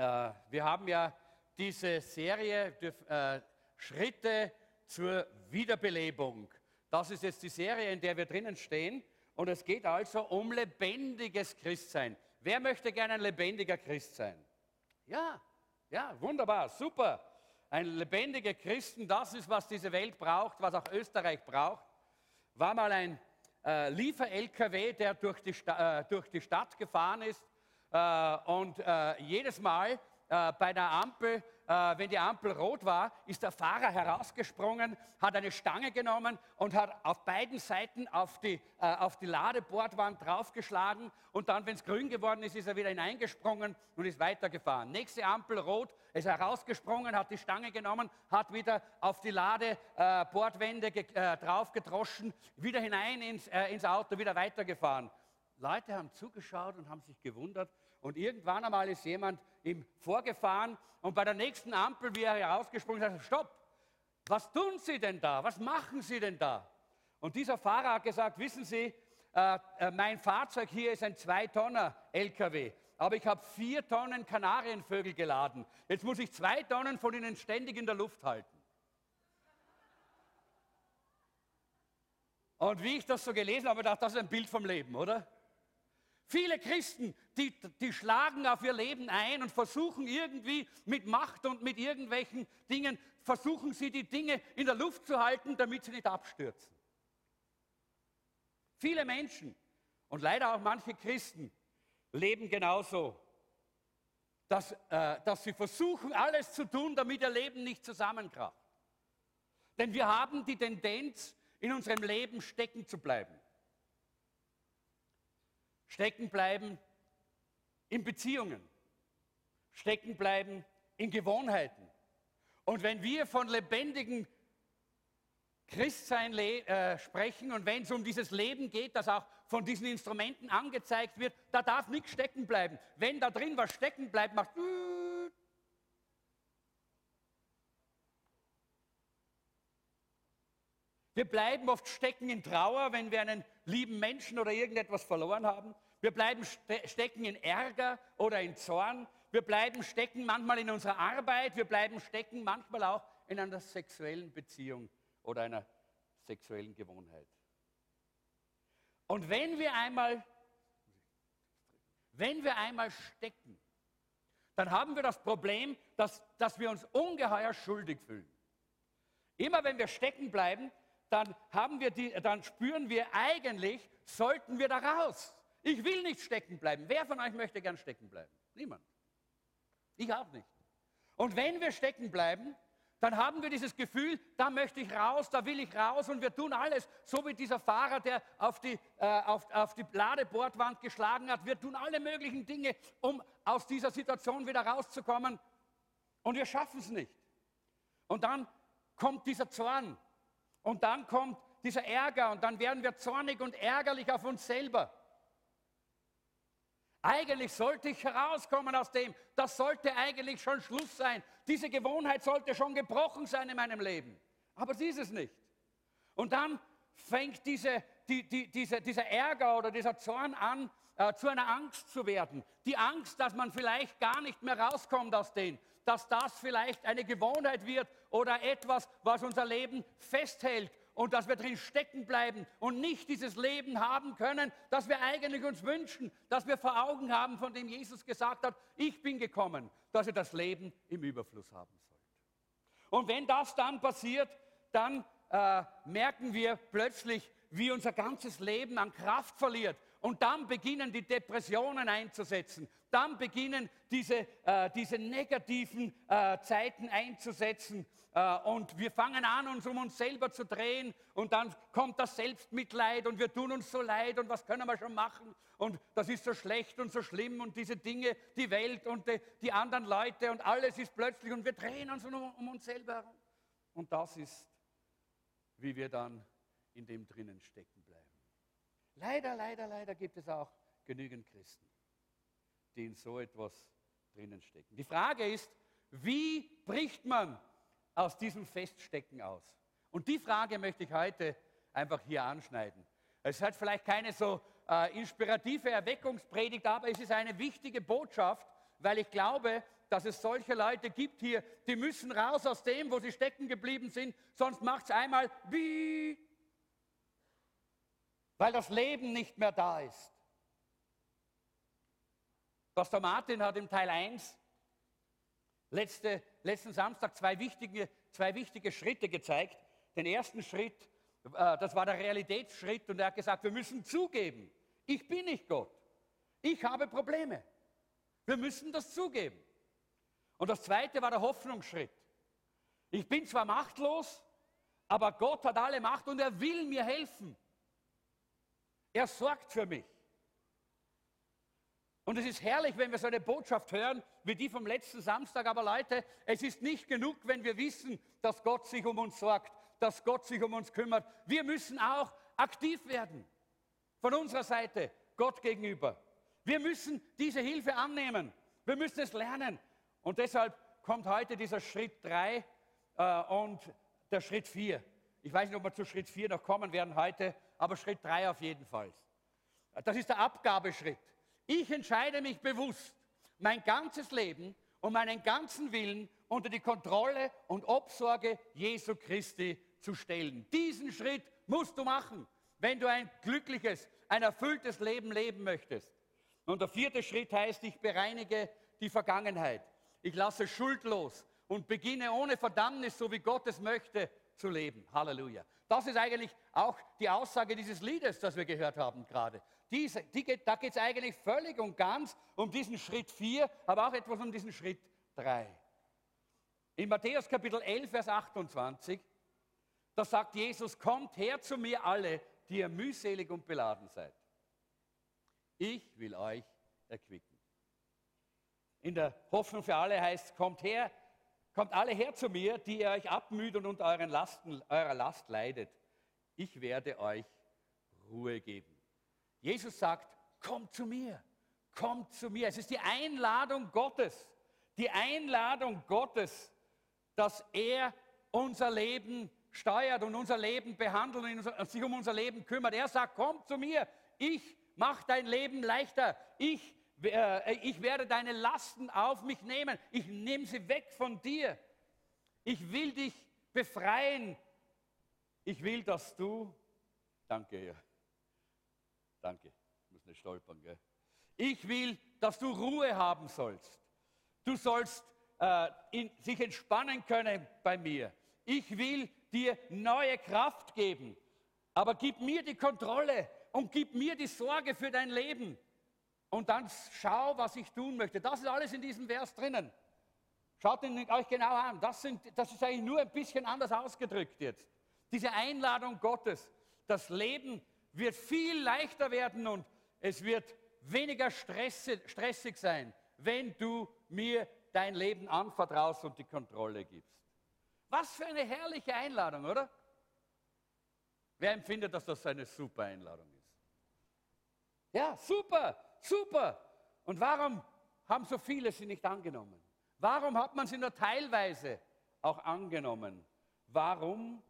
Äh, wir haben ja diese Serie äh, Schritte zur Wiederbelebung. Das ist jetzt die Serie, in der wir drinnen stehen. Und es geht also um lebendiges Christsein. Wer möchte gerne ein lebendiger Christ sein? Ja, ja, wunderbar, super. Ein lebendiger Christen, das ist, was diese Welt braucht, was auch Österreich braucht. War mal ein äh, Liefer-LKW, der durch die, äh, durch die Stadt gefahren ist. Äh, und äh, jedes Mal äh, bei der Ampel, wenn die Ampel rot war, ist der Fahrer herausgesprungen, hat eine Stange genommen und hat auf beiden Seiten auf die, auf die Ladebordwand draufgeschlagen. Und dann, wenn es grün geworden ist, ist er wieder hineingesprungen und ist weitergefahren. Nächste Ampel rot, ist er herausgesprungen, hat die Stange genommen, hat wieder auf die Ladebordwände draufgedroschen, wieder hinein ins, ins Auto, wieder weitergefahren. Leute haben zugeschaut und haben sich gewundert, und irgendwann einmal ist jemand ihm vorgefahren und bei der nächsten Ampel, wie er herausgesprungen ist, hat stopp, was tun Sie denn da? Was machen Sie denn da? Und dieser Fahrer hat gesagt, wissen Sie, äh, äh, mein Fahrzeug hier ist ein Zwei-Tonner-LKW, aber ich habe vier Tonnen Kanarienvögel geladen. Jetzt muss ich zwei Tonnen von ihnen ständig in der Luft halten. Und wie ich das so gelesen habe, dachte ich, das ist ein Bild vom Leben, oder? Viele Christen, die, die schlagen auf ihr Leben ein und versuchen irgendwie mit Macht und mit irgendwelchen Dingen, versuchen sie die Dinge in der Luft zu halten, damit sie nicht abstürzen. Viele Menschen und leider auch manche Christen leben genauso, dass, äh, dass sie versuchen, alles zu tun, damit ihr Leben nicht zusammenkracht. Denn wir haben die Tendenz, in unserem Leben stecken zu bleiben stecken bleiben in Beziehungen, stecken bleiben in Gewohnheiten. Und wenn wir von lebendigen Christsein äh, sprechen und wenn es um dieses Leben geht, das auch von diesen Instrumenten angezeigt wird, da darf nichts stecken bleiben. Wenn da drin was stecken bleibt, macht Wir bleiben oft stecken in Trauer, wenn wir einen lieben Menschen oder irgendetwas verloren haben. Wir bleiben ste stecken in Ärger oder in Zorn. Wir bleiben stecken manchmal in unserer Arbeit. Wir bleiben stecken manchmal auch in einer sexuellen Beziehung oder einer sexuellen Gewohnheit. Und wenn wir einmal, wenn wir einmal stecken, dann haben wir das Problem, dass, dass wir uns ungeheuer schuldig fühlen. Immer wenn wir stecken bleiben, dann, haben wir die, dann spüren wir eigentlich, sollten wir da raus. Ich will nicht stecken bleiben. Wer von euch möchte gern stecken bleiben? Niemand. Ich auch nicht. Und wenn wir stecken bleiben, dann haben wir dieses Gefühl, da möchte ich raus, da will ich raus und wir tun alles, so wie dieser Fahrer, der auf die, äh, auf, auf die Ladebordwand geschlagen hat. Wir tun alle möglichen Dinge, um aus dieser Situation wieder rauszukommen und wir schaffen es nicht. Und dann kommt dieser Zorn und dann kommt dieser Ärger und dann werden wir zornig und ärgerlich auf uns selber. Eigentlich sollte ich herauskommen aus dem. Das sollte eigentlich schon Schluss sein. Diese Gewohnheit sollte schon gebrochen sein in meinem Leben. Aber sie ist es nicht. Und dann fängt diese, die, die, diese, dieser Ärger oder dieser Zorn an, äh, zu einer Angst zu werden. Die Angst, dass man vielleicht gar nicht mehr rauskommt aus dem, dass das vielleicht eine Gewohnheit wird oder etwas, was unser Leben festhält und dass wir drin stecken bleiben und nicht dieses Leben haben können, das wir eigentlich uns wünschen, das wir vor Augen haben, von dem Jesus gesagt hat, ich bin gekommen, dass ihr das Leben im Überfluss haben sollt. Und wenn das dann passiert, dann äh, merken wir plötzlich, wie unser ganzes Leben an Kraft verliert und dann beginnen die Depressionen einzusetzen. Dann beginnen diese, äh, diese negativen äh, Zeiten einzusetzen. Äh, und wir fangen an, uns um uns selber zu drehen. Und dann kommt das Selbstmitleid und wir tun uns so leid. Und was können wir schon machen? Und das ist so schlecht und so schlimm. Und diese Dinge, die Welt und die, die anderen Leute und alles ist plötzlich. Und wir drehen uns um, um uns selber herum. Und das ist, wie wir dann in dem drinnen stecken bleiben. Leider, leider, leider gibt es auch genügend Christen, die in so etwas drinnen stecken. Die Frage ist, wie bricht man aus diesem Feststecken aus? Und die Frage möchte ich heute einfach hier anschneiden. Es hat vielleicht keine so äh, inspirative Erweckungspredigt, aber es ist eine wichtige Botschaft, weil ich glaube, dass es solche Leute gibt hier, die müssen raus aus dem, wo sie stecken geblieben sind, sonst macht es einmal wie, weil das Leben nicht mehr da ist. Pastor Martin hat im Teil 1 letzte, letzten Samstag zwei wichtige, zwei wichtige Schritte gezeigt. Den ersten Schritt, äh, das war der Realitätsschritt und er hat gesagt, wir müssen zugeben, ich bin nicht Gott. Ich habe Probleme. Wir müssen das zugeben. Und das zweite war der Hoffnungsschritt. Ich bin zwar machtlos, aber Gott hat alle Macht und er will mir helfen. Er sorgt für mich. Und es ist herrlich, wenn wir so eine Botschaft hören, wie die vom letzten Samstag. Aber Leute, es ist nicht genug, wenn wir wissen, dass Gott sich um uns sorgt, dass Gott sich um uns kümmert. Wir müssen auch aktiv werden. Von unserer Seite, Gott gegenüber. Wir müssen diese Hilfe annehmen. Wir müssen es lernen. Und deshalb kommt heute dieser Schritt 3 äh, und der Schritt 4. Ich weiß nicht, ob wir zu Schritt 4 noch kommen werden heute, aber Schritt 3 auf jeden Fall. Das ist der Abgabeschritt. Ich entscheide mich bewusst, mein ganzes Leben und meinen ganzen Willen unter die Kontrolle und Obsorge Jesu Christi zu stellen. Diesen Schritt musst du machen, wenn du ein glückliches, ein erfülltes Leben leben möchtest. Und der vierte Schritt heißt, ich bereinige die Vergangenheit. Ich lasse schuldlos und beginne ohne Verdammnis, so wie Gott es möchte, zu leben. Halleluja. Das ist eigentlich auch die Aussage dieses Liedes, das wir gehört haben gerade. Diese, die geht, da geht es eigentlich völlig und ganz um diesen Schritt 4, aber auch etwas um diesen Schritt 3. In Matthäus Kapitel 11, Vers 28, da sagt Jesus, kommt her zu mir alle, die ihr mühselig und beladen seid. Ich will euch erquicken. In der Hoffnung für alle heißt, kommt her, kommt alle her zu mir, die ihr euch abmüht und unter euren Lasten, eurer Last leidet. Ich werde euch Ruhe geben. Jesus sagt, kommt zu mir, kommt zu mir. Es ist die Einladung Gottes, die Einladung Gottes, dass er unser Leben steuert und unser Leben behandelt und sich um unser Leben kümmert. Er sagt, komm zu mir, ich mache dein Leben leichter, ich, äh, ich werde deine Lasten auf mich nehmen, ich nehme sie weg von dir. Ich will dich befreien. Ich will, dass du, danke, Herr, Danke, ich muss nicht stolpern. Gell? Ich will, dass du Ruhe haben sollst. Du sollst äh, in, sich entspannen können bei mir. Ich will dir neue Kraft geben. Aber gib mir die Kontrolle und gib mir die Sorge für dein Leben. Und dann schau, was ich tun möchte. Das ist alles in diesem Vers drinnen. Schaut ihn euch genau an. Das, sind, das ist eigentlich nur ein bisschen anders ausgedrückt jetzt. Diese Einladung Gottes, das Leben wird viel leichter werden und es wird weniger stressig sein, wenn du mir dein Leben anvertraust und die Kontrolle gibst. Was für eine herrliche Einladung, oder? Wer empfindet, dass das eine super Einladung ist? Ja, super, super. Und warum haben so viele sie nicht angenommen? Warum hat man sie nur teilweise auch angenommen? Warum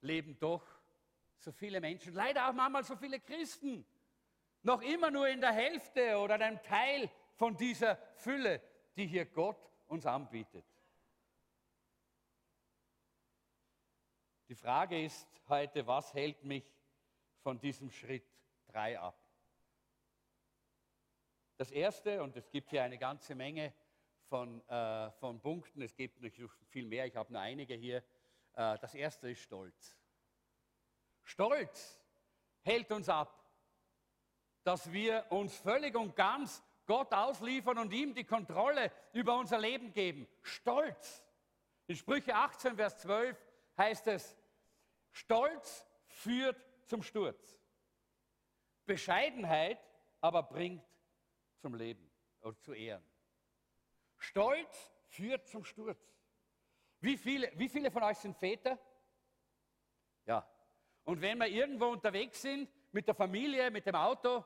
leben doch so viele Menschen, leider auch manchmal so viele Christen, noch immer nur in der Hälfte oder einem Teil von dieser Fülle, die hier Gott uns anbietet. Die Frage ist heute, was hält mich von diesem Schritt 3 ab? Das Erste, und es gibt hier eine ganze Menge von, äh, von Punkten, es gibt noch viel mehr, ich habe nur einige hier. Äh, das Erste ist Stolz. Stolz hält uns ab, dass wir uns völlig und ganz Gott ausliefern und ihm die Kontrolle über unser Leben geben. Stolz. In Sprüche 18, Vers 12 heißt es, Stolz führt zum Sturz. Bescheidenheit aber bringt zum Leben oder zu Ehren. Stolz führt zum Sturz. Wie viele, wie viele von euch sind Väter? Und wenn wir irgendwo unterwegs sind, mit der Familie, mit dem Auto,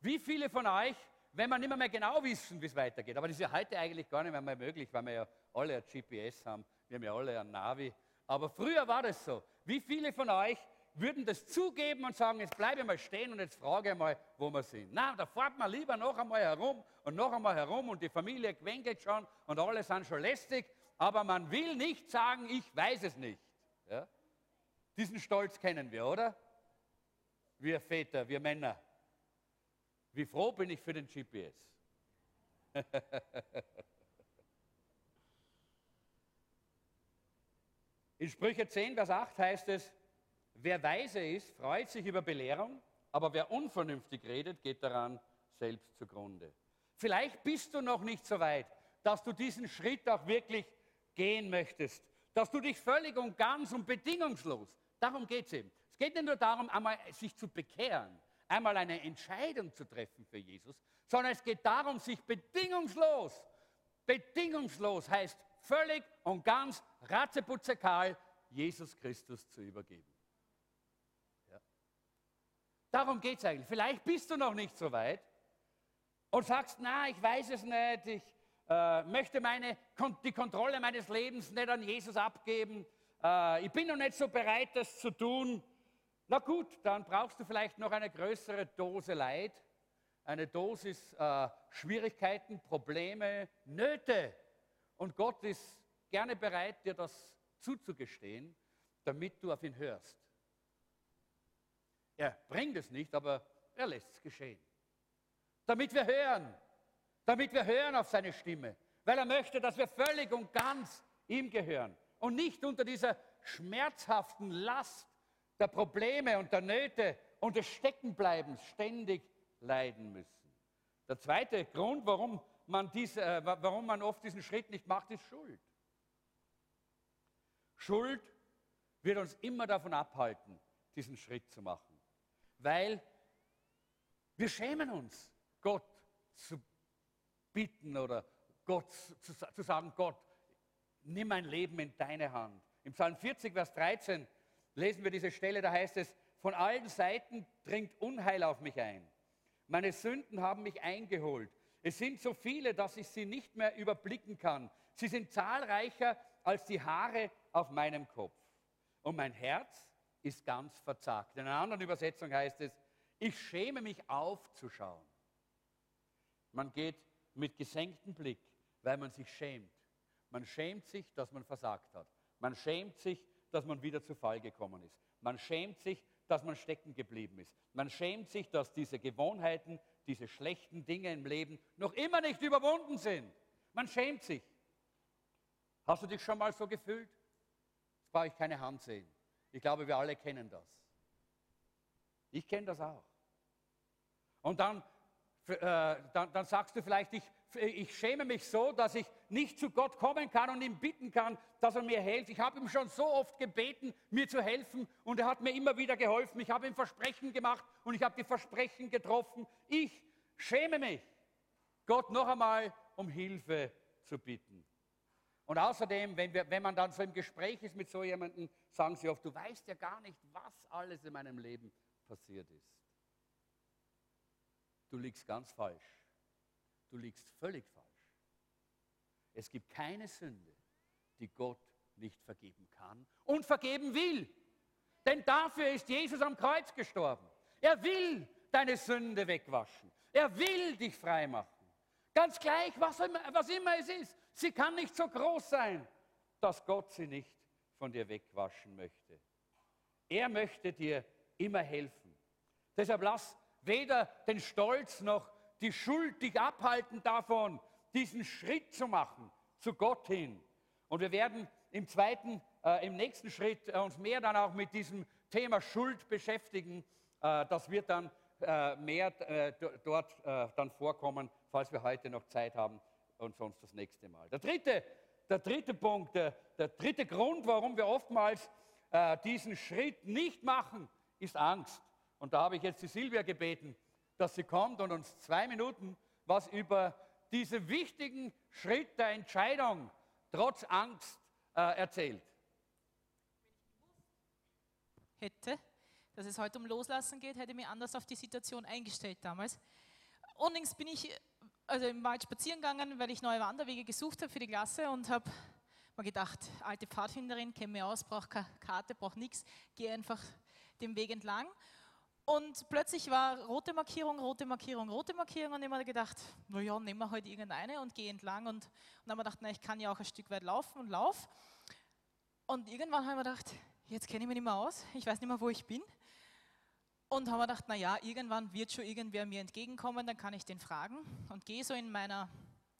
wie viele von euch, wenn wir nicht mehr, genau wissen, wie es weitergeht, aber das ist ja heute eigentlich gar nicht mehr, möglich, weil wir ja alle ein GPS haben, wir haben ja alle ein Navi, aber früher war das so. Wie viele von euch würden das zugeben und sagen, jetzt bleibe ich mal stehen und jetzt frage ich mal, wo wir sind. Na, da fährt man lieber noch einmal herum und noch einmal herum und die Familie quengelt schon und alle sind schon lästig, aber man will nicht sagen, ich weiß es nicht. Ja? Diesen Stolz kennen wir, oder? Wir Väter, wir Männer. Wie froh bin ich für den GPS. In Sprüche 10, Vers 8 heißt es, wer weise ist, freut sich über Belehrung, aber wer unvernünftig redet, geht daran selbst zugrunde. Vielleicht bist du noch nicht so weit, dass du diesen Schritt auch wirklich gehen möchtest, dass du dich völlig und ganz und bedingungslos, darum geht es eben. Es geht nicht nur darum, einmal sich zu bekehren, einmal eine Entscheidung zu treffen für Jesus, sondern es geht darum, sich bedingungslos, bedingungslos heißt völlig und ganz ratzeputzekal Jesus Christus zu übergeben. Ja. Darum geht es eigentlich. Vielleicht bist du noch nicht so weit und sagst, na, ich weiß es nicht, ich äh, möchte meine, die Kontrolle meines Lebens nicht an Jesus abgeben, äh, ich bin noch nicht so bereit, das zu tun. Na gut, dann brauchst du vielleicht noch eine größere Dose Leid, eine Dosis äh, Schwierigkeiten, Probleme, Nöte. Und Gott ist gerne bereit, dir das zuzugestehen, damit du auf ihn hörst. Er bringt es nicht, aber er lässt es geschehen. Damit wir hören, damit wir hören auf seine Stimme, weil er möchte, dass wir völlig und ganz ihm gehören und nicht unter dieser schmerzhaften Last der Probleme und der Nöte und des Steckenbleibens ständig leiden müssen. Der zweite Grund, warum man, diese, äh, warum man oft diesen Schritt nicht macht, ist Schuld. Schuld wird uns immer davon abhalten, diesen Schritt zu machen, weil wir schämen uns, Gott zu bitten oder Gott zu, zu sagen, Gott, nimm mein Leben in deine Hand. Im Psalm 40, Vers 13 lesen wir diese Stelle, da heißt es, von allen Seiten dringt Unheil auf mich ein. Meine Sünden haben mich eingeholt. Es sind so viele, dass ich sie nicht mehr überblicken kann. Sie sind zahlreicher als die Haare auf meinem Kopf. Und mein Herz ist ganz verzagt. In einer anderen Übersetzung heißt es, ich schäme mich aufzuschauen. Man geht mit gesenktem Blick, weil man sich schämt. Man schämt sich, dass man versagt hat. Man schämt sich, dass man wieder zu Fall gekommen ist. Man schämt sich, dass man stecken geblieben ist. Man schämt sich, dass diese Gewohnheiten, diese schlechten Dinge im Leben noch immer nicht überwunden sind. Man schämt sich. Hast du dich schon mal so gefühlt? Jetzt brauche ich keine Hand sehen. Ich glaube, wir alle kennen das. Ich kenne das auch. Und dann, äh, dann, dann sagst du vielleicht, ich, ich schäme mich so, dass ich nicht zu Gott kommen kann und ihn bitten kann, dass er mir hilft. Ich habe ihm schon so oft gebeten, mir zu helfen und er hat mir immer wieder geholfen. Ich habe ihm Versprechen gemacht und ich habe die Versprechen getroffen. Ich schäme mich, Gott noch einmal um Hilfe zu bitten. Und außerdem, wenn, wir, wenn man dann so im Gespräch ist mit so jemandem, sagen sie oft, du weißt ja gar nicht, was alles in meinem Leben passiert ist. Du liegst ganz falsch. Du liegst völlig falsch. Es gibt keine Sünde, die Gott nicht vergeben kann und vergeben will. Denn dafür ist Jesus am Kreuz gestorben. Er will deine Sünde wegwaschen. Er will dich freimachen. Ganz gleich, was immer, was immer es ist. Sie kann nicht so groß sein, dass Gott sie nicht von dir wegwaschen möchte. Er möchte dir immer helfen. Deshalb lass weder den Stolz noch die Schuld dich abhalten davon, diesen Schritt zu machen zu Gott hin. Und wir werden im zweiten, äh, im nächsten Schritt äh, uns mehr dann auch mit diesem Thema Schuld beschäftigen. Äh, das wird dann äh, mehr äh, dort äh, dann vorkommen, falls wir heute noch Zeit haben und sonst das nächste Mal. Der dritte, der dritte Punkt, der, der dritte Grund, warum wir oftmals diesen Schritt nicht machen, ist Angst. Und da habe ich jetzt die Silvia gebeten, dass sie kommt und uns zwei Minuten was über diesen wichtigen Schritt der Entscheidung trotz Angst äh, erzählt. Hätte, dass es heute um Loslassen geht, hätte ich mich anders auf die Situation eingestellt damals. Unlängst bin ich also im Wald spazieren gegangen, weil ich neue Wanderwege gesucht habe für die Klasse und habe mir gedacht, alte Pfadfinderin, kenne mich aus, brauche keine Karte, brauche nichts, gehe einfach dem Weg entlang. Und plötzlich war rote Markierung, rote Markierung, rote Markierung und ich habe gedacht, naja, nehmen wir halt irgendeine und gehe entlang. Und, und dann habe ich gedacht, na, ich kann ja auch ein Stück weit laufen und lauf. Und irgendwann habe ich mir gedacht, jetzt kenne ich mich nicht mehr aus, ich weiß nicht mehr, wo ich bin. Und habe mir gedacht, naja, irgendwann wird schon irgendwer mir entgegenkommen, dann kann ich den fragen. Und gehe so in meiner,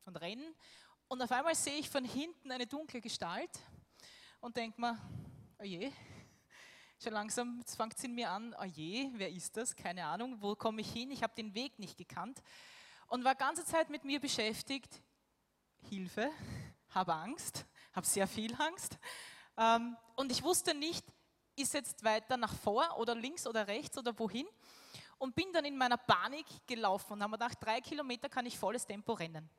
und rennen. Und auf einmal sehe ich von hinten eine dunkle Gestalt und denke mir, oh je, schon langsam, fängt es in mir an, oh je, wer ist das? Keine Ahnung, wo komme ich hin? Ich habe den Weg nicht gekannt und war ganze Zeit mit mir beschäftigt. Hilfe, habe Angst, habe sehr viel Angst. Ähm, und ich wusste nicht, ist jetzt weiter nach vor oder links oder rechts oder wohin. Und bin dann in meiner Panik gelaufen und habe gedacht, drei Kilometer kann ich volles Tempo rennen.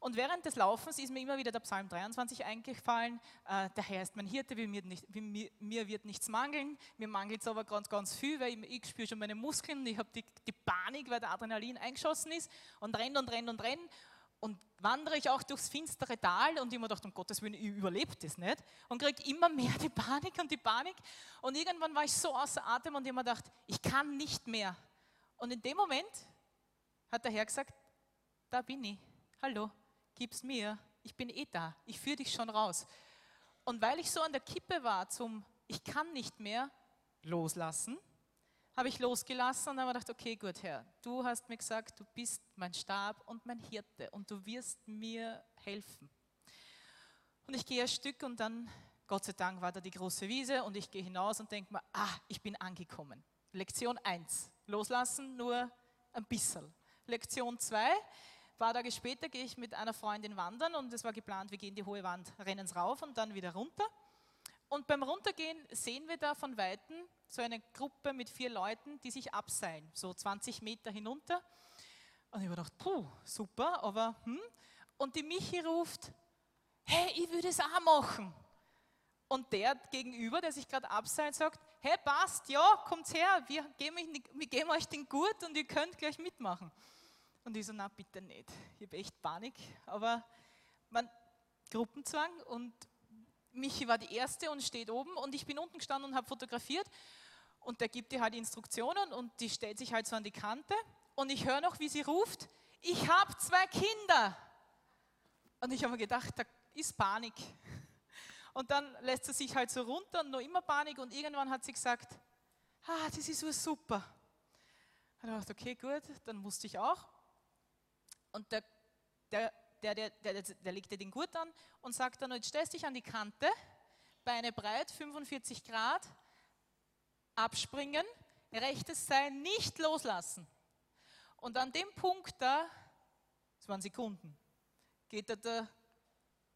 Und während des Laufens ist mir immer wieder der Psalm 23 eingefallen. Äh, der Herr ist mein Hirte, mir, nicht, mir, mir, wird nichts mangeln. Mir mangelt es aber ganz, ganz viel, weil ich, ich spüre schon meine Muskeln. Ich habe die, die Panik, weil der Adrenalin eingeschossen ist und renne und renne und renne. Und wandere ich auch durchs finstere Tal und ich mir dachte, um Gottes Willen, ich überlebe das nicht. Und kriege immer mehr die Panik und die Panik. Und irgendwann war ich so außer Atem und ich mir gedacht, ich kann nicht mehr. Und in dem Moment hat der Herr gesagt, da bin ich. Hallo, gib's mir, ich bin eh da, ich führe dich schon raus. Und weil ich so an der Kippe war zum, ich kann nicht mehr loslassen, habe ich losgelassen und habe gedacht, okay, gut, Herr, du hast mir gesagt, du bist mein Stab und mein Hirte und du wirst mir helfen. Und ich gehe ein Stück und dann, Gott sei Dank, war da die große Wiese und ich gehe hinaus und denke mir, ah, ich bin angekommen. Lektion 1, loslassen nur ein bisschen. Lektion 2, ein paar Tage später gehe ich mit einer Freundin wandern und es war geplant, wir gehen die hohe Wand, rennen es rauf und dann wieder runter. Und beim Runtergehen sehen wir da von Weitem so eine Gruppe mit vier Leuten, die sich abseilen, so 20 Meter hinunter. Und ich habe gedacht, puh, super, aber hm. Und die Michi ruft, hey, ich würde es auch machen. Und der gegenüber, der sich gerade abseilt, sagt, hey, passt, ja, kommt her, wir geben, wir geben euch den Gurt und ihr könnt gleich mitmachen. Und ich so, na bitte nicht. Ich habe echt Panik. Aber man, Gruppenzwang und Michi war die Erste und steht oben und ich bin unten gestanden und habe fotografiert und der gibt dir halt Instruktionen und die stellt sich halt so an die Kante und ich höre noch, wie sie ruft, ich habe zwei Kinder. Und ich habe mir gedacht, da ist Panik. Und dann lässt sie sich halt so runter und noch immer Panik und irgendwann hat sie gesagt, ah, das ist so super. Und ich dachte, okay, gut, dann musste ich auch. Und der, der, der, der, der, der legt dir den Gurt an und sagt dann, jetzt stellst dich an die Kante, Beine breit, 45 Grad, abspringen, rechtes Seil nicht loslassen. Und an dem Punkt da, das waren Sekunden, geht da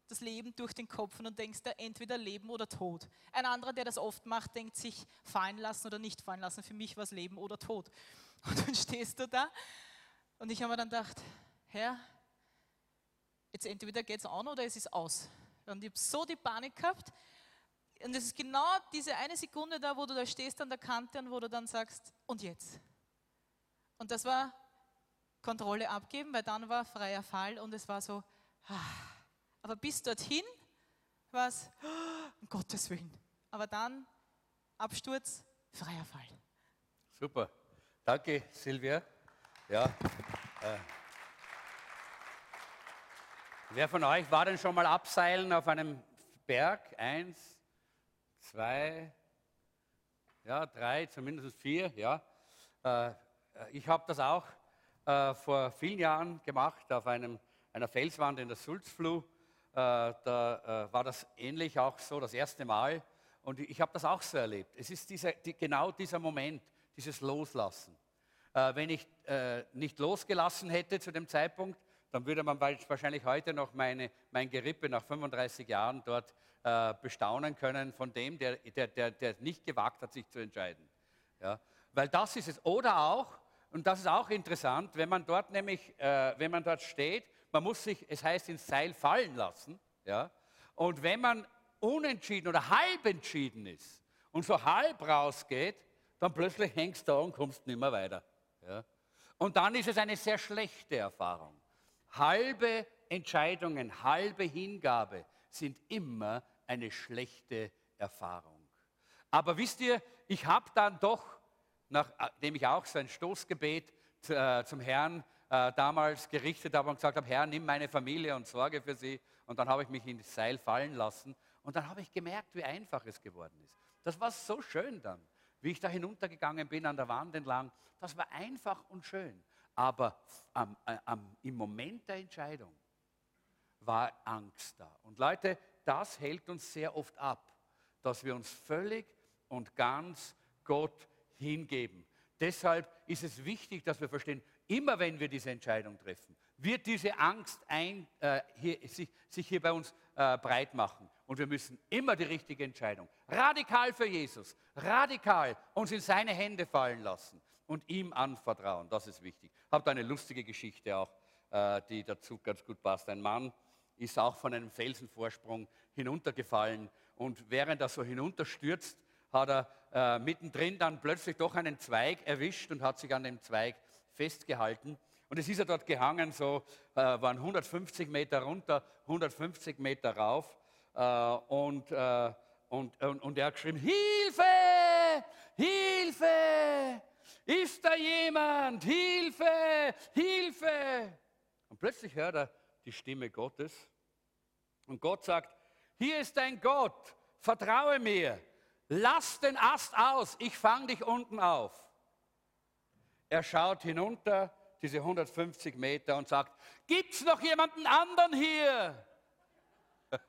das Leben durch den Kopf und denkst da entweder Leben oder Tod. Ein anderer, der das oft macht, denkt sich fallen lassen oder nicht fallen lassen. Für mich war es Leben oder Tod. Und dann stehst du da und ich habe mir dann gedacht, Herr, jetzt entweder geht es an oder es ist aus. Und ich habe so die Panik gehabt. Und es ist genau diese eine Sekunde da, wo du da stehst an der Kante und wo du dann sagst, und jetzt? Und das war Kontrolle abgeben, weil dann war freier Fall und es war so, ah. aber bis dorthin war es, um Gottes Willen. Aber dann Absturz, freier Fall. Super. Danke, Silvia. Ja. Äh. Wer von euch war denn schon mal abseilen auf einem Berg? Eins, zwei, ja, drei, zumindest vier, ja. Äh, ich habe das auch äh, vor vielen Jahren gemacht auf einem, einer Felswand in der Sulzfluh. Äh, da war das ähnlich auch so das erste Mal. Und ich habe das auch so erlebt. Es ist dieser, die, genau dieser Moment, dieses Loslassen. wenn ich nicht losgelassen hätte zu dem Zeitpunkt, dann würde man wahrscheinlich heute noch meine, mein Gerippe nach 35 Jahren dort äh, bestaunen können von dem, der, der, der, der nicht gewagt hat, sich zu entscheiden. Ja? Weil das ist es. Oder auch, und das ist auch interessant, wenn man dort nämlich, äh, wenn man dort steht, man muss sich, es heißt, ins Seil fallen lassen. Ja? Und wenn man unentschieden oder halb entschieden ist und so halb rausgeht, dann plötzlich hängst du da und kommst nicht mehr weiter. Ja? Und dann ist es eine sehr schlechte Erfahrung. Halbe Entscheidungen, halbe Hingabe sind immer eine schlechte Erfahrung. Aber wisst ihr, ich habe dann doch, nachdem ich auch so ein Stoßgebet äh, zum Herrn äh, damals gerichtet habe und gesagt habe, Herr, nimm meine Familie und sorge für sie. Und dann habe ich mich ins Seil fallen lassen und dann habe ich gemerkt, wie einfach es geworden ist. Das war so schön dann, wie ich da hinuntergegangen bin an der Wand entlang. Das war einfach und schön. Aber am, äh, am, im Moment der Entscheidung war Angst da. Und Leute, das hält uns sehr oft ab, dass wir uns völlig und ganz Gott hingeben. Deshalb ist es wichtig, dass wir verstehen, immer wenn wir diese Entscheidung treffen, wird diese Angst ein, äh, hier, sich, sich, hier bei uns äh, breit machen. Und wir müssen immer die richtige Entscheidung, radikal für Jesus, radikal uns in seine Hände fallen lassen und ihm anvertrauen. Das ist wichtig. Da eine lustige Geschichte auch, äh, die dazu ganz gut passt. Ein Mann ist auch von einem Felsenvorsprung hinuntergefallen und während er so hinunterstürzt, hat er äh, mittendrin dann plötzlich doch einen Zweig erwischt und hat sich an dem Zweig festgehalten. Und es ist er dort gehangen, so äh, waren 150 Meter runter, 150 Meter rauf. Äh, und, äh, und, und, und er hat geschrieben, Hilfe, Hilfe, ist da jemand, Hilfe, Hilfe. Und plötzlich hört er die Stimme Gottes. Und Gott sagt, hier ist dein Gott, vertraue mir, lass den Ast aus, ich fange dich unten auf. Er schaut hinunter, diese 150 Meter, und sagt, gibt es noch jemanden anderen hier?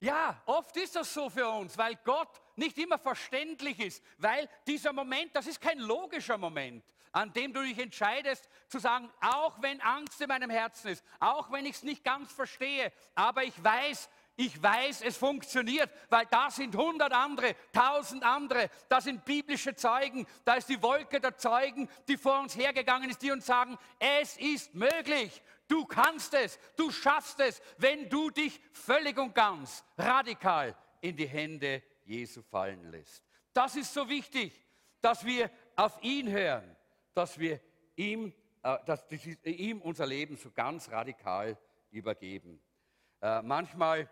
ja, oft ist das so für uns, weil Gott nicht immer verständlich ist, weil dieser Moment, das ist kein logischer Moment, an dem du dich entscheidest zu sagen, auch wenn Angst in meinem Herzen ist, auch wenn ich es nicht ganz verstehe, aber ich weiß, ich weiß, es funktioniert, weil da sind hundert andere, tausend andere, da sind biblische Zeugen, da ist die Wolke der Zeugen, die vor uns hergegangen ist, die uns sagen, es ist möglich, du kannst es, du schaffst es, wenn du dich völlig und ganz radikal in die Hände Jesu fallen lässt. Das ist so wichtig, dass wir auf ihn hören, dass wir ihm, äh, dass ihm unser Leben so ganz radikal übergeben. Äh, manchmal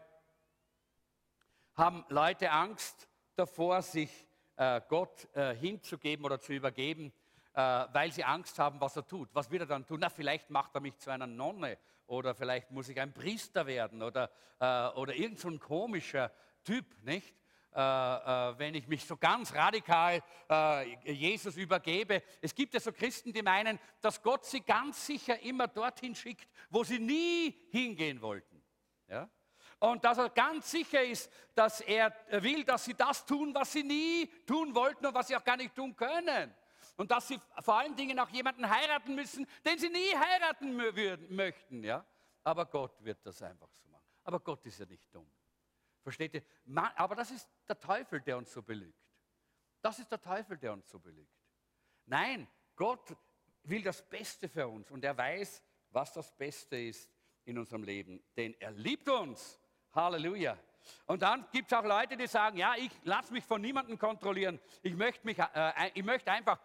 haben Leute Angst davor, sich äh, Gott hinzugeben oder zu übergeben, weil sie Angst haben, was er tut. Was wird er dann tun? Na, vielleicht macht er mich zu einer Nonne oder vielleicht muss ich ein Priester werden oder, oder irgend so ein komischer Typ, nicht? Äh, äh, wenn ich mich so ganz radikal Jesus übergebe. Es gibt ja so Christen, die meinen, dass Gott sie ganz sicher immer dorthin schickt, wo sie nie hingehen wollten. Ja? und dass er ganz sicher ist, dass er will, dass sie das tun, was sie nie tun wollten und was sie auch gar nicht tun können. Und dass sie vor allen Dingen auch jemanden heiraten müssen, den sie nie heiraten würden, möchten. Ja? Aber Gott wird das einfach so machen. Aber Gott ist ja nicht dumm. Versteht ihr? Aber das ist der Teufel, der uns so belügt. Das ist der Teufel, der uns so belügt. Nein, Gott will das Beste für uns und er weiß, was das Beste ist in unserem Leben. Denn er liebt uns Halleluja. Und dann gibt es auch Leute, die sagen, ja, ich lasse mich von niemandem kontrollieren. Ich möchte, mich, äh, ich möchte einfach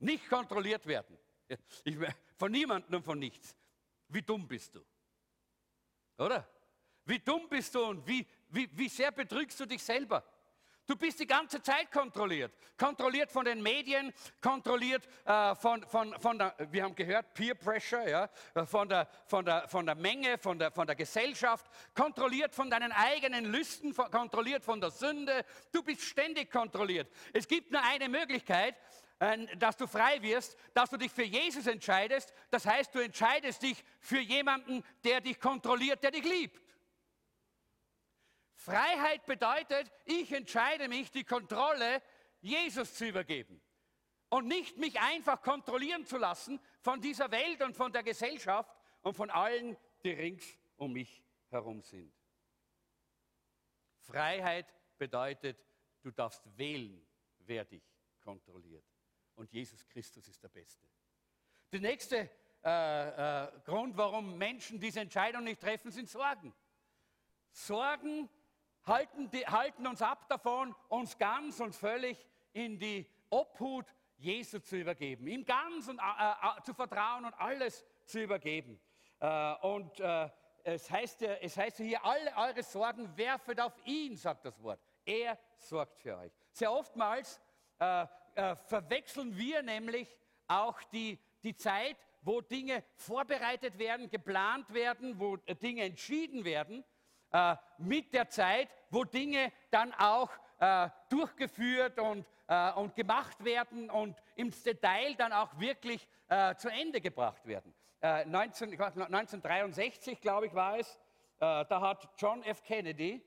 nicht kontrolliert werden. Ich, von niemandem und von nichts. Wie dumm bist du? Oder? Wie dumm bist du und wie, wie, wie sehr betrügst du dich selber? Du bist die ganze Zeit kontrolliert. Kontrolliert von den Medien, kontrolliert äh, von, von, von der, wir haben gehört, Peer Pressure, ja, von, der, von, der, von der Menge, von der, von der Gesellschaft, kontrolliert von deinen eigenen Lüsten, von, kontrolliert von der Sünde. Du bist ständig kontrolliert. Es gibt nur eine Möglichkeit, äh, dass du frei wirst, dass du dich für Jesus entscheidest. Das heißt, du entscheidest dich für jemanden, der dich kontrolliert, der dich liebt. Freiheit bedeutet, ich entscheide mich, die Kontrolle Jesus zu übergeben und nicht mich einfach kontrollieren zu lassen von dieser Welt und von der Gesellschaft und von allen, die rings um mich herum sind. Freiheit bedeutet, du darfst wählen, wer dich kontrolliert. Und Jesus Christus ist der Beste. Der nächste äh, äh, Grund, warum Menschen diese Entscheidung nicht treffen, sind Sorgen. Sorgen halten, die, halten uns ab davon, uns ganz und völlig in die Obhut Jesu zu übergeben, ihm ganz und, äh, äh, zu vertrauen und alles zu übergeben. Äh, und äh, es, heißt es heißt hier, alle eure Sorgen werfet auf ihn, sagt das Wort. Er sorgt für euch. Sehr oftmals äh, äh, verwechseln wir nämlich auch die, die Zeit, wo Dinge vorbereitet werden, geplant werden, wo äh, Dinge entschieden werden, äh, mit der Zeit, wo Dinge dann auch äh, durchgeführt und, äh, und gemacht werden und ins Detail dann auch wirklich äh, zu Ende gebracht werden. 19, 1963, glaube ich, war es, da hat John F. Kennedy